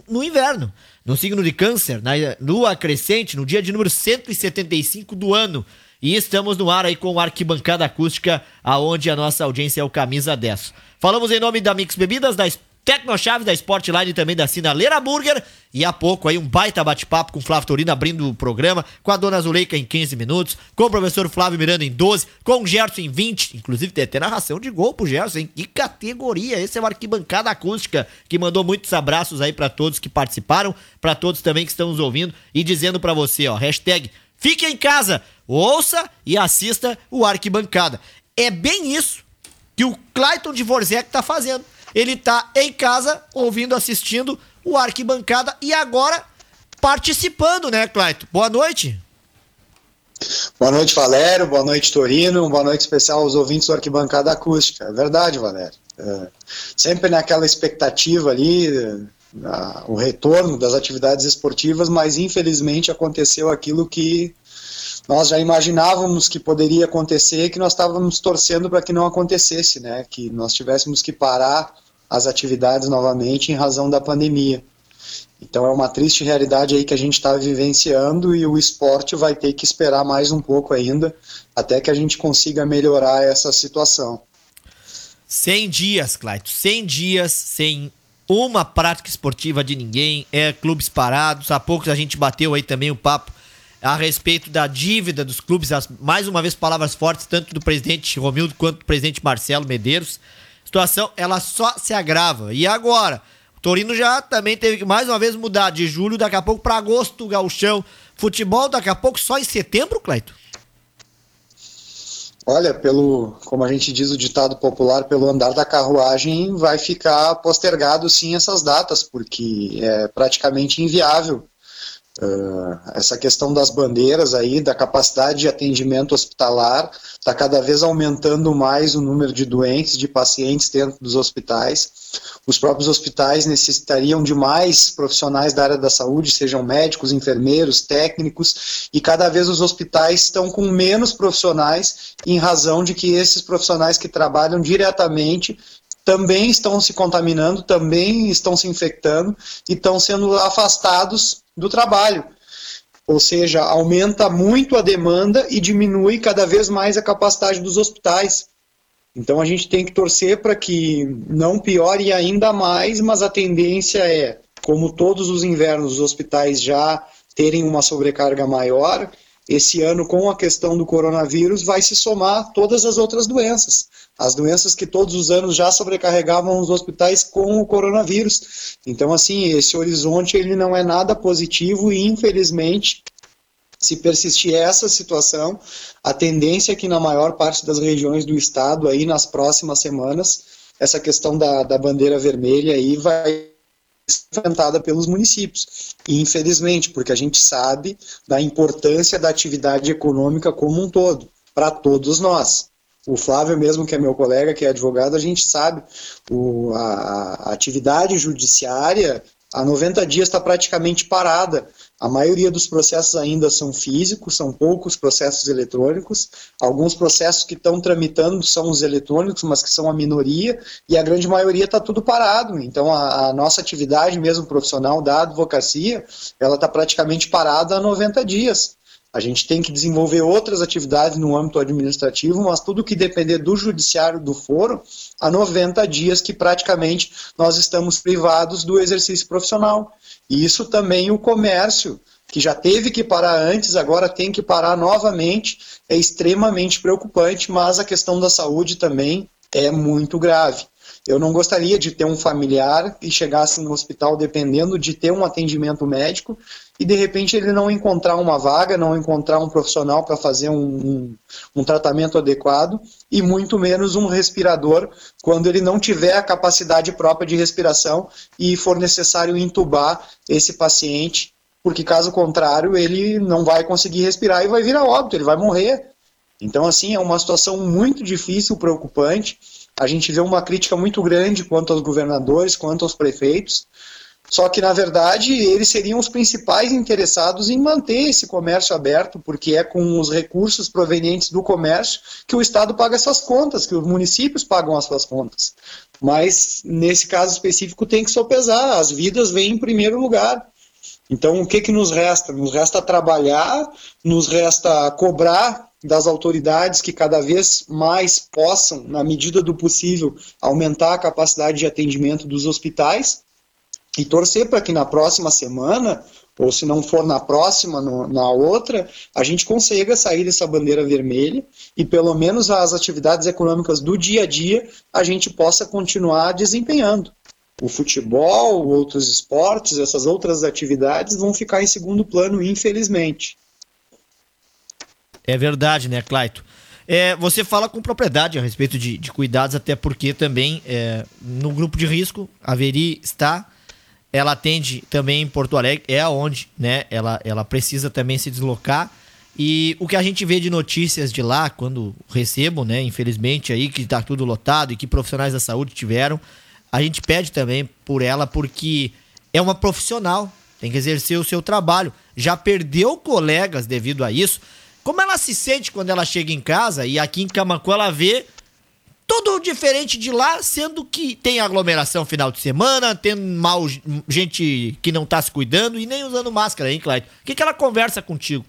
no inverno, no signo de câncer, na lua crescente, no dia de número 175 do ano. E estamos no ar aí com a arquibancada acústica, aonde a nossa audiência é o Camisa 10. Falamos em nome da Mix Bebidas, da Tecnochave, da Sportline e também da Sinaleira Burger. E há pouco aí um baita bate-papo com o Flávio Torino abrindo o programa, com a Dona Zuleika em 15 minutos, com o professor Flávio Miranda em 12, com o Gerson em 20. Inclusive tem até narração de gol pro Gerson, hein? Que categoria! Esse é o Arquibancada Acústica, que mandou muitos abraços aí para todos que participaram, para todos também que estão nos ouvindo e dizendo para você, ó, hashtag Fique em casa, ouça e assista o Arquibancada. É bem isso que o Clayton de Vorzec tá fazendo. Ele tá em casa, ouvindo, assistindo o Arquibancada e agora participando, né, Clayton? Boa noite. Boa noite, Valério. Boa noite, Torino. Boa noite especial aos ouvintes do Arquibancada Acústica. É verdade, Valério. É, sempre naquela expectativa ali, a, o retorno das atividades esportivas, mas infelizmente aconteceu aquilo que nós já imaginávamos que poderia acontecer, que nós estávamos torcendo para que não acontecesse, né? Que nós tivéssemos que parar as atividades novamente em razão da pandemia. Então é uma triste realidade aí que a gente está vivenciando e o esporte vai ter que esperar mais um pouco ainda até que a gente consiga melhorar essa situação. 100 dias, Clayton, 100 dias sem uma prática esportiva de ninguém, é clubes parados. Há pouco a gente bateu aí também o papo a respeito da dívida dos clubes, as, mais uma vez palavras fortes tanto do presidente Romildo quanto do presidente Marcelo Medeiros. A situação ela só se agrava. E agora, o Torino já também teve que mais uma vez mudar de julho daqui a pouco para agosto, gauchão. Futebol daqui a pouco só em setembro, Cleito? Olha, pelo, como a gente diz o ditado popular, pelo andar da carruagem, vai ficar postergado sim essas datas, porque é praticamente inviável Uh, essa questão das bandeiras aí, da capacidade de atendimento hospitalar, está cada vez aumentando mais o número de doentes, de pacientes dentro dos hospitais. Os próprios hospitais necessitariam de mais profissionais da área da saúde, sejam médicos, enfermeiros, técnicos, e cada vez os hospitais estão com menos profissionais, em razão de que esses profissionais que trabalham diretamente também estão se contaminando, também estão se infectando e estão sendo afastados do trabalho. Ou seja, aumenta muito a demanda e diminui cada vez mais a capacidade dos hospitais. Então a gente tem que torcer para que não piore ainda mais, mas a tendência é, como todos os invernos, os hospitais já terem uma sobrecarga maior. Esse ano, com a questão do coronavírus, vai se somar todas as outras doenças as doenças que todos os anos já sobrecarregavam os hospitais com o coronavírus. Então, assim, esse horizonte ele não é nada positivo e, infelizmente, se persistir essa situação, a tendência é que na maior parte das regiões do estado, aí nas próximas semanas, essa questão da, da bandeira vermelha aí vai enfrentada pelos municípios. E, infelizmente, porque a gente sabe da importância da atividade econômica como um todo, para todos nós o Flávio mesmo, que é meu colega, que é advogado, a gente sabe, o, a, a atividade judiciária há 90 dias está praticamente parada. A maioria dos processos ainda são físicos, são poucos processos eletrônicos. Alguns processos que estão tramitando são os eletrônicos, mas que são a minoria, e a grande maioria está tudo parado. Então, a, a, nossa atividade mesmo profissional da advocacia, ela está praticamente parada há 90 dias. A gente tem que desenvolver outras atividades no âmbito administrativo, mas tudo que depender do judiciário do foro, há 90 dias que praticamente nós estamos privados do exercício profissional. Isso também o comércio, que já teve que parar antes, agora tem que parar novamente, é extremamente preocupante, mas a questão da saúde também é muito grave. Eu não gostaria de ter um familiar que chegasse no hospital dependendo de ter um atendimento médico e de repente ele não encontrar uma vaga, não encontrar um profissional para fazer um, um, um, tratamento adequado e muito menos um respirador quando ele não tiver a capacidade própria de respiração e for necessário entubar esse paciente, porque caso contrário ele não vai conseguir respirar e vai vir a óbito, ele vai morrer. Então assim é uma situação muito difícil, preocupante a gente vê uma crítica muito grande quanto aos governadores, quanto aos prefeitos, só que, na verdade, eles seriam os principais interessados em manter esse comércio aberto, porque é com os recursos provenientes do comércio que o Estado paga essas contas, que os municípios pagam as suas contas. Mas, nesse caso específico, tem que sopesar, as vidas vêm em primeiro lugar. Então, o que, que nos resta? Nos resta trabalhar, nos resta cobrar das autoridades que cada vez mais possam, na medida do possível, aumentar a capacidade de atendimento dos hospitais e torcer para que na próxima semana, ou se não for na próxima, no, na outra, a gente consiga sair dessa bandeira vermelha e pelo menos as atividades econômicas do dia a dia a gente possa continuar desempenhando. O futebol, outros esportes, essas outras atividades vão ficar em segundo plano, infelizmente. É verdade, né, Claito? É, você fala com propriedade a respeito de, de cuidados, até porque também é, no grupo de risco a Veri está. Ela atende também em Porto Alegre, é aonde né, ela, ela precisa também se deslocar. E o que a gente vê de notícias de lá, quando recebo, né, infelizmente, aí que está tudo lotado e que profissionais da saúde tiveram, a gente pede também por ela, porque é uma profissional, tem que exercer o seu trabalho. Já perdeu colegas devido a isso. Como ela se sente quando ela chega em casa e aqui em Camacu ela vê tudo diferente de lá, sendo que tem aglomeração final de semana, tem mal gente que não tá se cuidando e nem usando máscara, hein, Clyde? O que, que ela conversa contigo?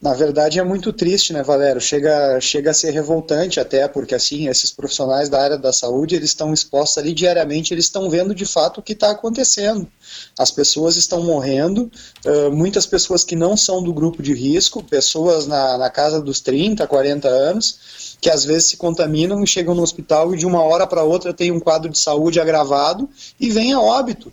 Na verdade é muito triste, né, Valério? Chega, chega a ser revoltante até, porque assim, esses profissionais da área da saúde, eles estão expostos ali diariamente, eles estão vendo de fato o que está acontecendo. As pessoas estão morrendo, uh, muitas pessoas que não são do grupo de risco, pessoas na, na casa dos 30, 40 anos, que às vezes se contaminam e chegam no hospital e de uma hora para outra tem um quadro de saúde agravado e vem a óbito.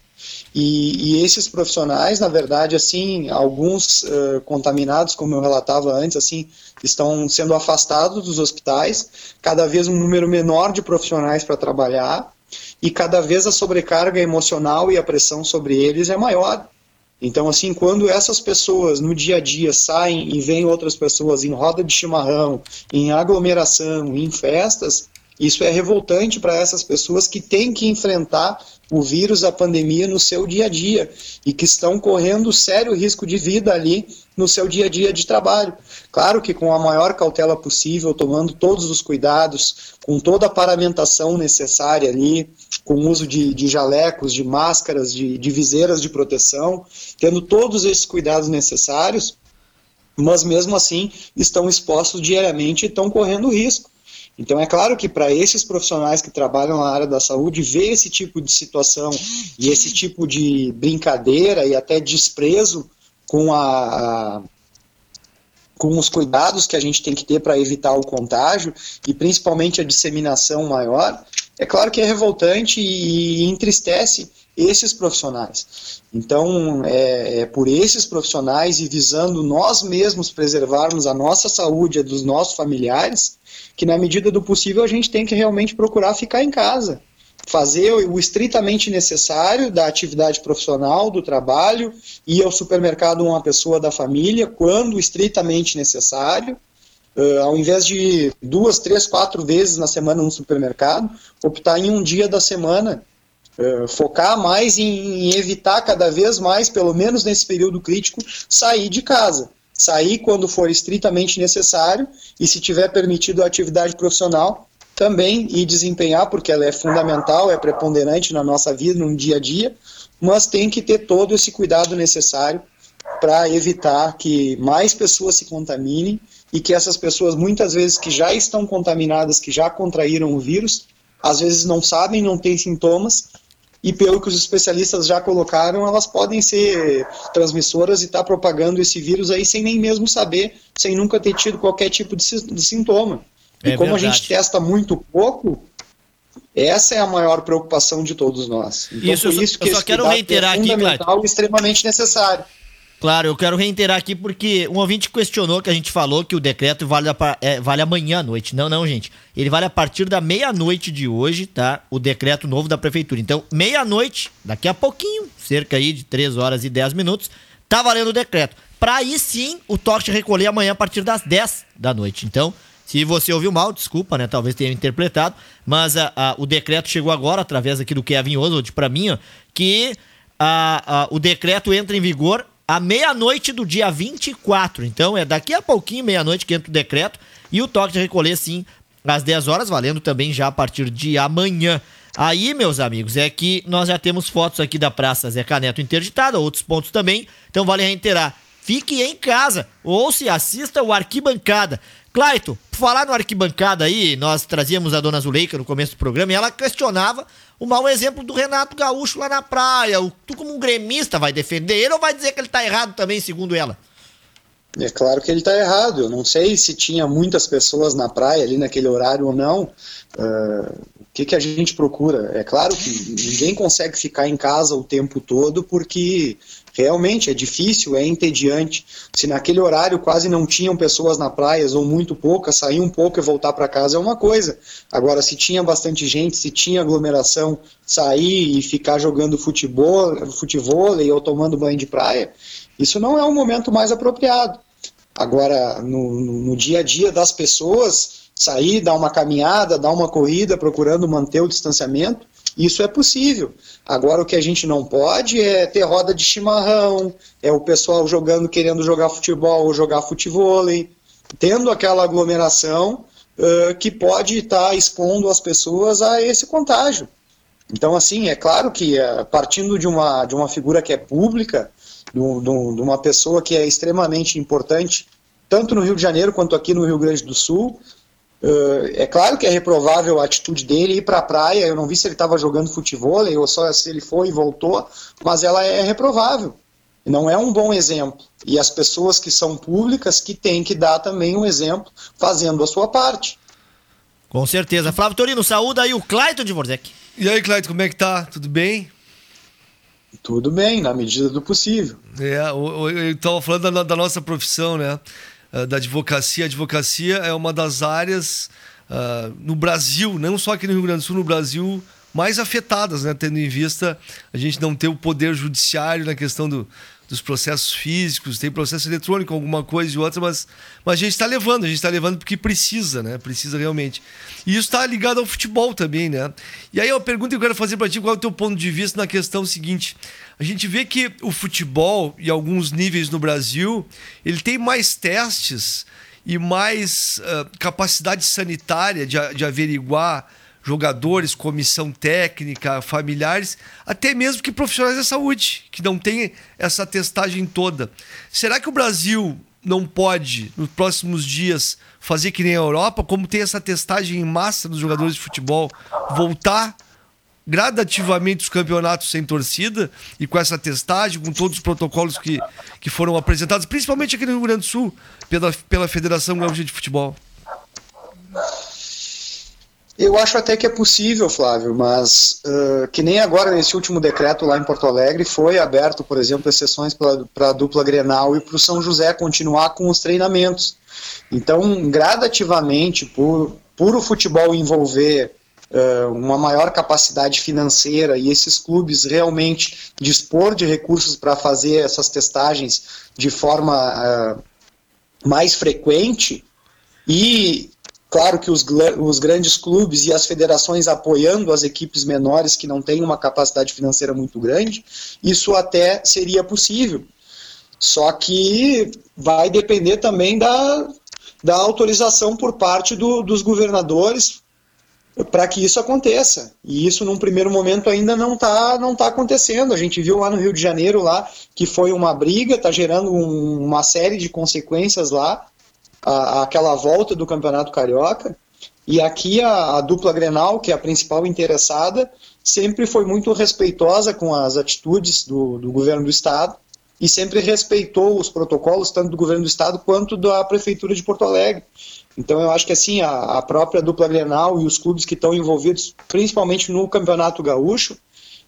E, e, esses profissionais, na verdade, assim, alguns uh, contaminados, como eu relatava antes, assim, estão sendo afastados dos hospitais, cada vez um número menor de profissionais para trabalhar, e cada vez a sobrecarga emocional e a pressão sobre eles é maior. Então, assim, quando essas pessoas no dia a dia saem e veem outras pessoas em roda de chimarrão, em aglomeração, em festas, isso é revoltante para essas pessoas que têm que enfrentar o vírus, a pandemia no seu dia a dia e que estão correndo sério risco de vida ali no seu dia a dia de trabalho. Claro que com a maior cautela possível, tomando todos os cuidados, com toda a paramentação necessária ali, com uso de, de jalecos, de máscaras, de, de viseiras de proteção, tendo todos esses cuidados necessários, mas mesmo assim estão expostos diariamente e estão correndo risco. Então, é claro que para esses profissionais que trabalham na área da saúde, ver esse tipo de situação e esse tipo de brincadeira e até desprezo com a, a com os cuidados que a gente tem que ter para evitar o contágio e principalmente a disseminação maior, é claro que é revoltante e entristece esses profissionais. Então, é, é, por esses profissionais e visando nós mesmos preservarmos a nossa saúde e a dos nossos familiares, que na medida do possível a gente tem que realmente procurar ficar em casa, fazer o estritamente necessário da atividade profissional, do trabalho, ir ao supermercado uma pessoa da família, quando estritamente necessário, uh, ao invés de duas, três, quatro vezes na semana no supermercado, optar em um dia da semana, uh, focar mais em, em evitar cada vez mais, pelo menos nesse período crítico, sair de casa sair quando for estritamente necessário e se tiver permitido a atividade profissional também e desempenhar porque ela é fundamental, é preponderante na nossa vida, no dia a dia, mas tem que ter todo esse cuidado necessário para evitar que mais pessoas se contaminem e que essas pessoas, muitas vezes, que já estão contaminadas, que já contraíram o vírus, às vezes não sabem, não têm sintomas, e pelo que os especialistas já colocaram, elas podem ser transmissoras e estar tá propagando esse vírus aí sem nem mesmo saber, sem nunca ter tido qualquer tipo de, de sintoma. É e como verdade. a gente testa muito pouco, essa é a maior preocupação de todos nós. Então, isso, por isso que eu só quero reiterar é fundamental aqui, e extremamente necessário. Claro, eu quero reiterar aqui porque um ouvinte questionou que a gente falou que o decreto vale, a, é, vale amanhã à noite. Não, não, gente. Ele vale a partir da meia-noite de hoje, tá? O decreto novo da prefeitura. Então, meia-noite, daqui a pouquinho, cerca aí de 3 horas e 10 minutos, tá valendo o decreto. Pra aí sim o toque recolher amanhã a partir das 10 da noite. Então, se você ouviu mal, desculpa, né? Talvez tenha interpretado, mas a, a, o decreto chegou agora, através aqui do Kevin Oswald, para mim, ó, que o decreto entra em vigor à meia-noite do dia 24. Então é daqui a pouquinho, meia-noite, que entra o decreto. E o toque de recolher, sim, às 10 horas, valendo também já a partir de amanhã. Aí, meus amigos, é que nós já temos fotos aqui da Praça Zé Caneto interditada, outros pontos também. Então vale reiterar. Fique em casa ou se assista o Arquibancada. Claito, por falar no arquibancada aí, nós trazíamos a dona Zuleika no começo do programa e ela questionava o mau exemplo do Renato Gaúcho lá na praia. O, tu, como um gremista, vai defender ele ou vai dizer que ele tá errado também, segundo ela? É claro que ele está errado. Eu não sei se tinha muitas pessoas na praia ali naquele horário ou não. Uh, o que, que a gente procura? É claro que ninguém consegue ficar em casa o tempo todo porque realmente é difícil, é entediante. Se naquele horário quase não tinham pessoas na praia ou muito poucas, sair um pouco e voltar para casa é uma coisa. Agora, se tinha bastante gente, se tinha aglomeração, sair e ficar jogando futebol, futebol ou tomando banho de praia, isso não é o momento mais apropriado. Agora, no, no dia a dia das pessoas, sair, dar uma caminhada, dar uma corrida, procurando manter o distanciamento, isso é possível. Agora o que a gente não pode é ter roda de chimarrão, é o pessoal jogando, querendo jogar futebol ou jogar futebol, tendo aquela aglomeração uh, que pode estar tá expondo as pessoas a esse contágio. Então, assim, é claro que uh, partindo de uma, de uma figura que é pública, de uma pessoa que é extremamente importante, tanto no Rio de Janeiro quanto aqui no Rio Grande do Sul, Uh, é claro que é reprovável a atitude dele ir para a praia. Eu não vi se ele estava jogando futebol ou só se ele foi e voltou, mas ela é reprovável. Não é um bom exemplo. E as pessoas que são públicas que têm que dar também um exemplo, fazendo a sua parte. Com certeza. Flávio Torino, saúde aí o Clayton de Vorzec. E aí, Clayton, como é que tá? Tudo bem? Tudo bem, na medida do possível. É, eu estava falando da, da nossa profissão, né? Eh, da advocacia. A advocacia é uma das áreas uh, no Brasil, não só aqui no Rio Grande do Sul, no Brasil, mais afetadas, né? tendo em vista a gente não ter o poder judiciário na questão do, dos processos físicos, tem processo eletrônico, alguma coisa e outra, mas, mas a gente está levando, a gente está levando porque precisa, né? Precisa realmente. E isso está ligado ao futebol também, né? E aí a pergunta que eu quero fazer para ti, qual é o teu ponto de vista na questão seguinte? A gente vê que o futebol, e alguns níveis no Brasil, ele tem mais testes e mais uh, capacidade sanitária de, de averiguar jogadores, comissão técnica, familiares, até mesmo que profissionais da saúde, que não têm essa testagem toda. Será que o Brasil não pode, nos próximos dias, fazer que nem a Europa, como tem essa testagem em massa dos jogadores de futebol, voltar gradativamente os campeonatos sem torcida e com essa testagem, com todos os protocolos que, que foram apresentados, principalmente aqui no Rio Grande do Sul, pela, pela Federação Gaúcha de Futebol? Eu acho até que é possível, Flávio, mas uh, que nem agora nesse último decreto lá em Porto Alegre foi aberto, por exemplo, exceções para a dupla Grenal e para o São José continuar com os treinamentos. Então, gradativamente, por, por o futebol envolver uh, uma maior capacidade financeira e esses clubes realmente dispor de recursos para fazer essas testagens de forma uh, mais frequente e Claro que os, os grandes clubes e as federações apoiando as equipes menores que não têm uma capacidade financeira muito grande, isso até seria possível. Só que vai depender também da, da autorização por parte do, dos governadores para que isso aconteça. E isso, num primeiro momento, ainda não está não tá acontecendo. A gente viu lá no Rio de Janeiro lá que foi uma briga, está gerando um, uma série de consequências lá, a, aquela volta do Campeonato Carioca. E aqui a, a, dupla Grenal, que é a principal interessada, sempre foi muito respeitosa com as atitudes do, do governo do Estado e sempre respeitou os protocolos, tanto do governo do Estado quanto da Prefeitura de Porto Alegre. Então eu acho que assim a, a própria dupla Grenal e os clubes que estão envolvidos, principalmente no Campeonato Gaúcho,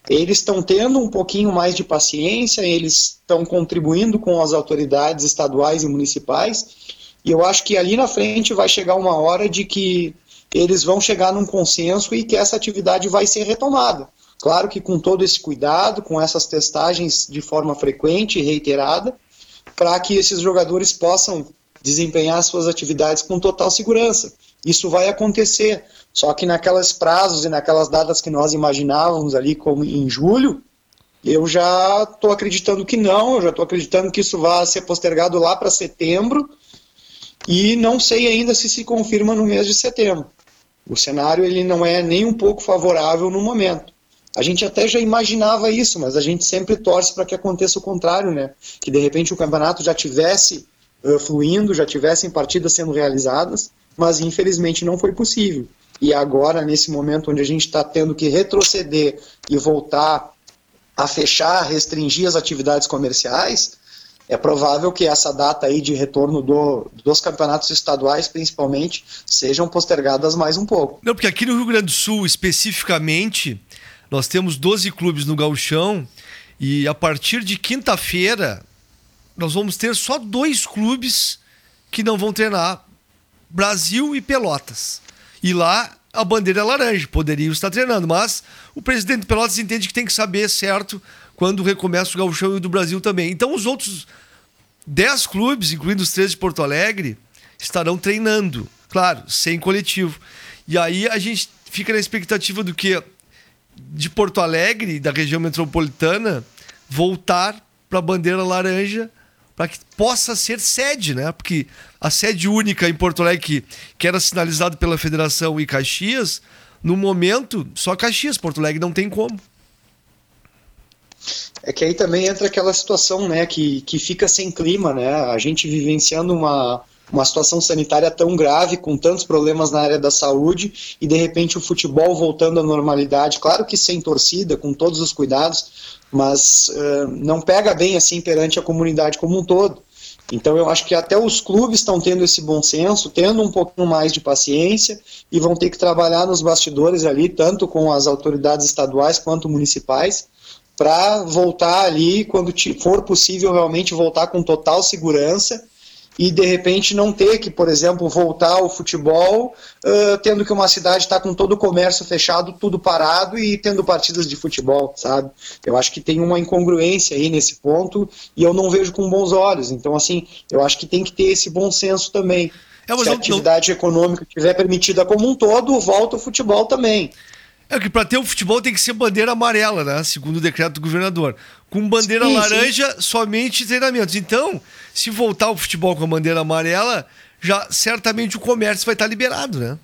eles estão tendo um pouquinho mais de paciência, eles estão contribuindo com as autoridades estaduais e municipais, e eu acho que ali na frente vai chegar uma hora de que eles vão chegar num consenso e que essa atividade vai ser retomada. Claro que com todo esse cuidado, com essas testagens de forma frequente e reiterada, para que esses jogadores possam desempenhar suas atividades com total segurança. Isso vai acontecer. Só que naquelas prazos e naquelas datas que nós imaginávamos ali, como em julho, eu já estou acreditando que não, eu já estou acreditando que isso vai ser postergado lá para setembro e não sei ainda se se confirma no mês de setembro. O cenário ele não é nem um pouco favorável no momento. A gente até já imaginava isso, mas a gente sempre torce para que aconteça o contrário, né? Que de repente o campeonato já tivesse uh, fluindo, já tivessem partidas sendo realizadas, mas infelizmente não foi possível. E agora, nesse momento onde a gente está tendo que retroceder e voltar a fechar, restringir as atividades comerciais, é provável que essa data aí de retorno do, dos campeonatos estaduais, principalmente, sejam postergadas mais um pouco. Não, porque aqui no Rio Grande do Sul, especificamente, nós temos 12 clubes no Gauchão e a partir de quinta-feira nós vamos ter só dois clubes que não vão treinar: Brasil e Pelotas. E lá a bandeira é laranja, poderiam estar treinando, mas o presidente de Pelotas entende que tem que saber certo quando recomeça o Gauchão e o do Brasil também. Então os outros 10 clubes, incluindo os três de Porto Alegre, estarão treinando, claro, sem coletivo. E aí a gente fica na expectativa do que de Porto Alegre, da região metropolitana, voltar para a bandeira laranja para que possa ser sede, né? Porque a sede única em Porto Alegre, que, era sinalizado pela Federação e Caxias, no momento, só Caxias, Porto Alegre não tem como. É que aí também entra aquela situação, né, que, que fica sem clima, né? A gente vivenciando uma, uma situação sanitária tão grave, com tantos problemas na área da saúde, e de repente o futebol voltando à normalidade, claro que sem torcida, com todos os cuidados, mas uh, não pega bem assim perante a comunidade como um todo. Então eu acho que até os clubes estão tendo esse bom senso, tendo um pouquinho mais de paciência e vão ter que trabalhar nos bastidores ali, tanto com as autoridades estaduais quanto municipais, para voltar ali quando for possível realmente voltar com total segurança e de repente não ter que, por exemplo, voltar ao futebol, uh, tendo que uma cidade está com todo o comércio fechado, tudo parado e tendo partidas de futebol, sabe? Eu acho que tem uma incongruência aí nesse ponto e eu não vejo com bons olhos. Então, assim, eu acho que tem que ter esse bom senso também. É, Se a atividade não... econômica estiver permitida como um todo, volta o futebol também. É que para ter o futebol tem que ser bandeira amarela, né? Segundo o decreto do governador. Com bandeira sim, laranja, sim. somente treinamentos. Então, se voltar o futebol com a bandeira amarela, já certamente o comércio vai estar liberado, né?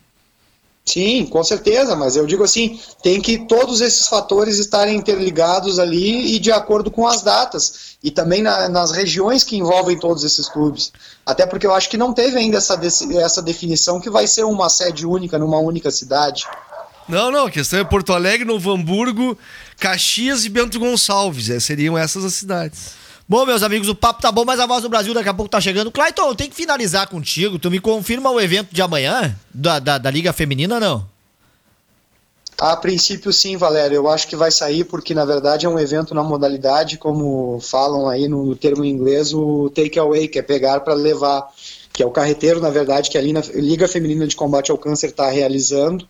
Sim, com certeza, mas eu digo assim, tem que todos esses fatores estarem interligados ali e de acordo com as datas e também na, nas regiões que envolvem todos esses clubes. Até porque eu acho que não teve ainda essa, essa definição que vai ser uma sede única numa única cidade. Não, não, a questão é Porto Alegre, Novo Hamburgo, Caxias e Bento Gonçalves. É, seriam essas as cidades. Bom, meus amigos, o papo tá bom, mas a voz do Brasil daqui a pouco tá chegando. Clayton, eu tenho que finalizar contigo. Tu me confirma o evento de amanhã da, da, da Liga Feminina, não? A princípio, sim, Valério. Eu acho que vai sair porque, na verdade, é um evento na modalidade, como falam aí no termo em inglês, o take away, que é pegar para levar, que é o carreteiro, na verdade, que a Liga Feminina de Combate ao Câncer está realizando.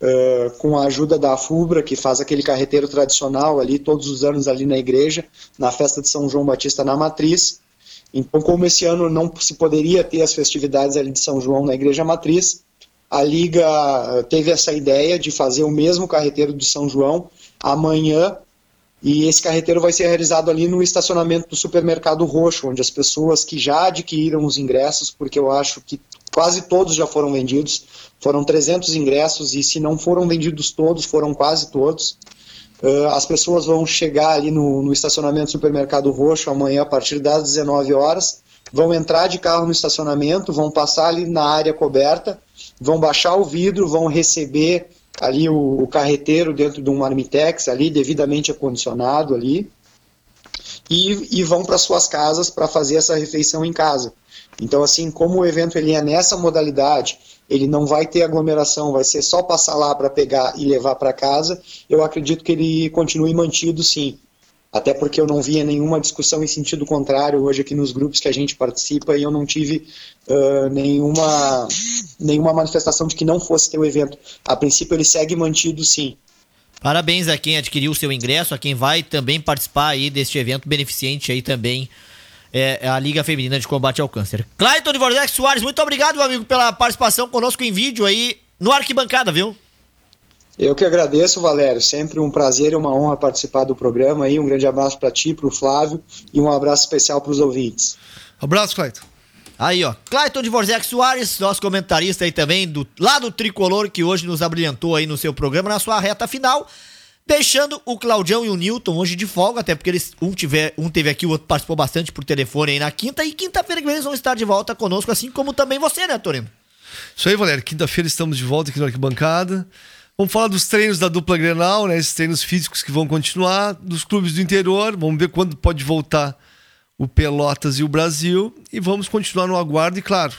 Uh, com a ajuda da FUBRA, que faz aquele carreteiro tradicional ali todos os anos ali na igreja, na festa de São João Batista na Matriz. Então, como esse ano não se poderia ter as festividades ali de São João na igreja Matriz, a Liga teve essa ideia de fazer o mesmo carreteiro de São João amanhã, e esse carreteiro vai ser realizado ali no estacionamento do supermercado Roxo, onde as pessoas que já adquiriram os ingressos, porque eu acho que quase todos já foram vendidos. Foram 300 ingressos e se não foram vendidos todos, foram quase todos. Uh, as pessoas vão chegar ali no, no estacionamento Supermercado Roxo amanhã a partir das 19 horas, vão entrar de carro no estacionamento, vão passar ali na área coberta, vão baixar o vidro, vão receber ali o, o carreteiro dentro de um marmitex ali devidamente acondicionado ali e, e vão para suas casas para fazer essa refeição em casa. Então assim, como o evento ele é nessa modalidade ele não vai ter aglomeração, vai ser só passar lá para pegar e levar para casa, eu acredito que ele continue mantido sim. Até porque eu não via nenhuma discussão em sentido contrário hoje aqui nos grupos que a gente participa e eu não tive uh, nenhuma, nenhuma manifestação de que não fosse ter o evento. A princípio ele segue mantido sim. Parabéns a quem adquiriu o seu ingresso, a quem vai também participar aí deste evento beneficente aí também é, a Liga Feminina de Combate ao Câncer. Clayton de Vordex Soares, muito obrigado, meu amigo, pela participação conosco em vídeo aí no Arquibancada, viu? Eu que agradeço, Valério. Sempre um prazer e uma honra participar do programa aí. Um grande abraço para ti, para o Flávio e um abraço especial para os ouvintes. Abraço, Clayton. Aí, ó. Clayton de Vorzec Soares, nosso comentarista aí também, do, lá do Tricolor, que hoje nos abrilhantou aí no seu programa, na sua reta final. Deixando o Claudião e o Newton hoje de folga, até porque eles um, tiver, um teve aqui, o outro participou bastante por telefone aí na quinta. E quinta-feira que vem eles vão estar de volta conosco, assim como também você, né, Torino? Isso aí, Valério. Quinta-feira estamos de volta aqui na arquibancada. Vamos falar dos treinos da dupla Grenal, né? Esses treinos físicos que vão continuar, dos clubes do interior. Vamos ver quando pode voltar o Pelotas e o Brasil. E vamos continuar no aguardo e, claro,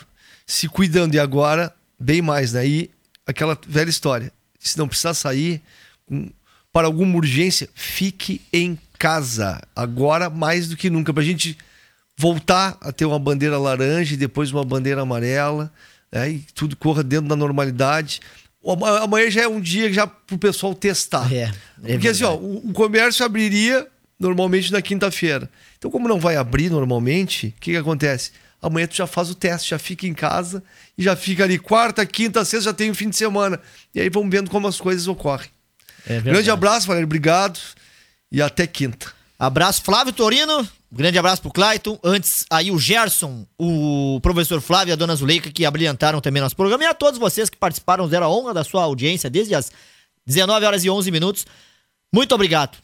se cuidando. E agora, bem mais, né? E aquela velha história. Se não precisar sair, para alguma urgência, fique em casa. Agora, mais do que nunca, para a gente voltar a ter uma bandeira laranja e depois uma bandeira amarela, né? e tudo corra dentro da normalidade. Amanhã já é um dia já para o pessoal testar. É, é Porque assim, ó, o, o comércio abriria normalmente na quinta-feira. Então, como não vai abrir normalmente, o que, que acontece? Amanhã tu já faz o teste, já fica em casa e já fica ali quarta, quinta, sexta, já tem o fim de semana. E aí vamos vendo como as coisas ocorrem. É grande abraço, Valério. Obrigado. E até quinta. Abraço, Flávio Torino. Grande abraço pro Clayton. Antes, aí o Gerson, o professor Flávio e a dona Zuleika, que abrilhantaram também nosso programa. E a todos vocês que participaram, deram a honra da sua audiência desde as 19 horas e 11 minutos. Muito obrigado.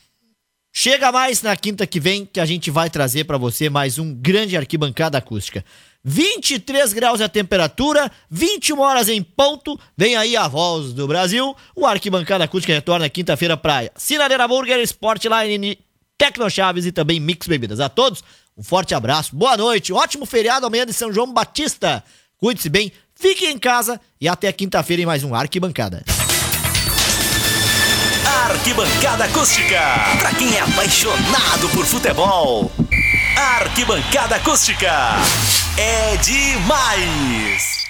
Chega mais na quinta que vem que a gente vai trazer para você mais um grande arquibancada acústica. 23 graus a temperatura, 21 horas em ponto. Vem aí a voz do Brasil. O Arquibancada Acústica retorna quinta-feira praia. Sinaleira Burger, Sportline, Tecno Chaves e também Mix Bebidas. A todos, um forte abraço, boa noite, ótimo feriado amanhã de São João Batista. Cuide-se bem, fique em casa e até quinta-feira em mais um Arquibancada. Arquibancada Acústica, para quem é apaixonado por futebol. Arquibancada Acústica é demais!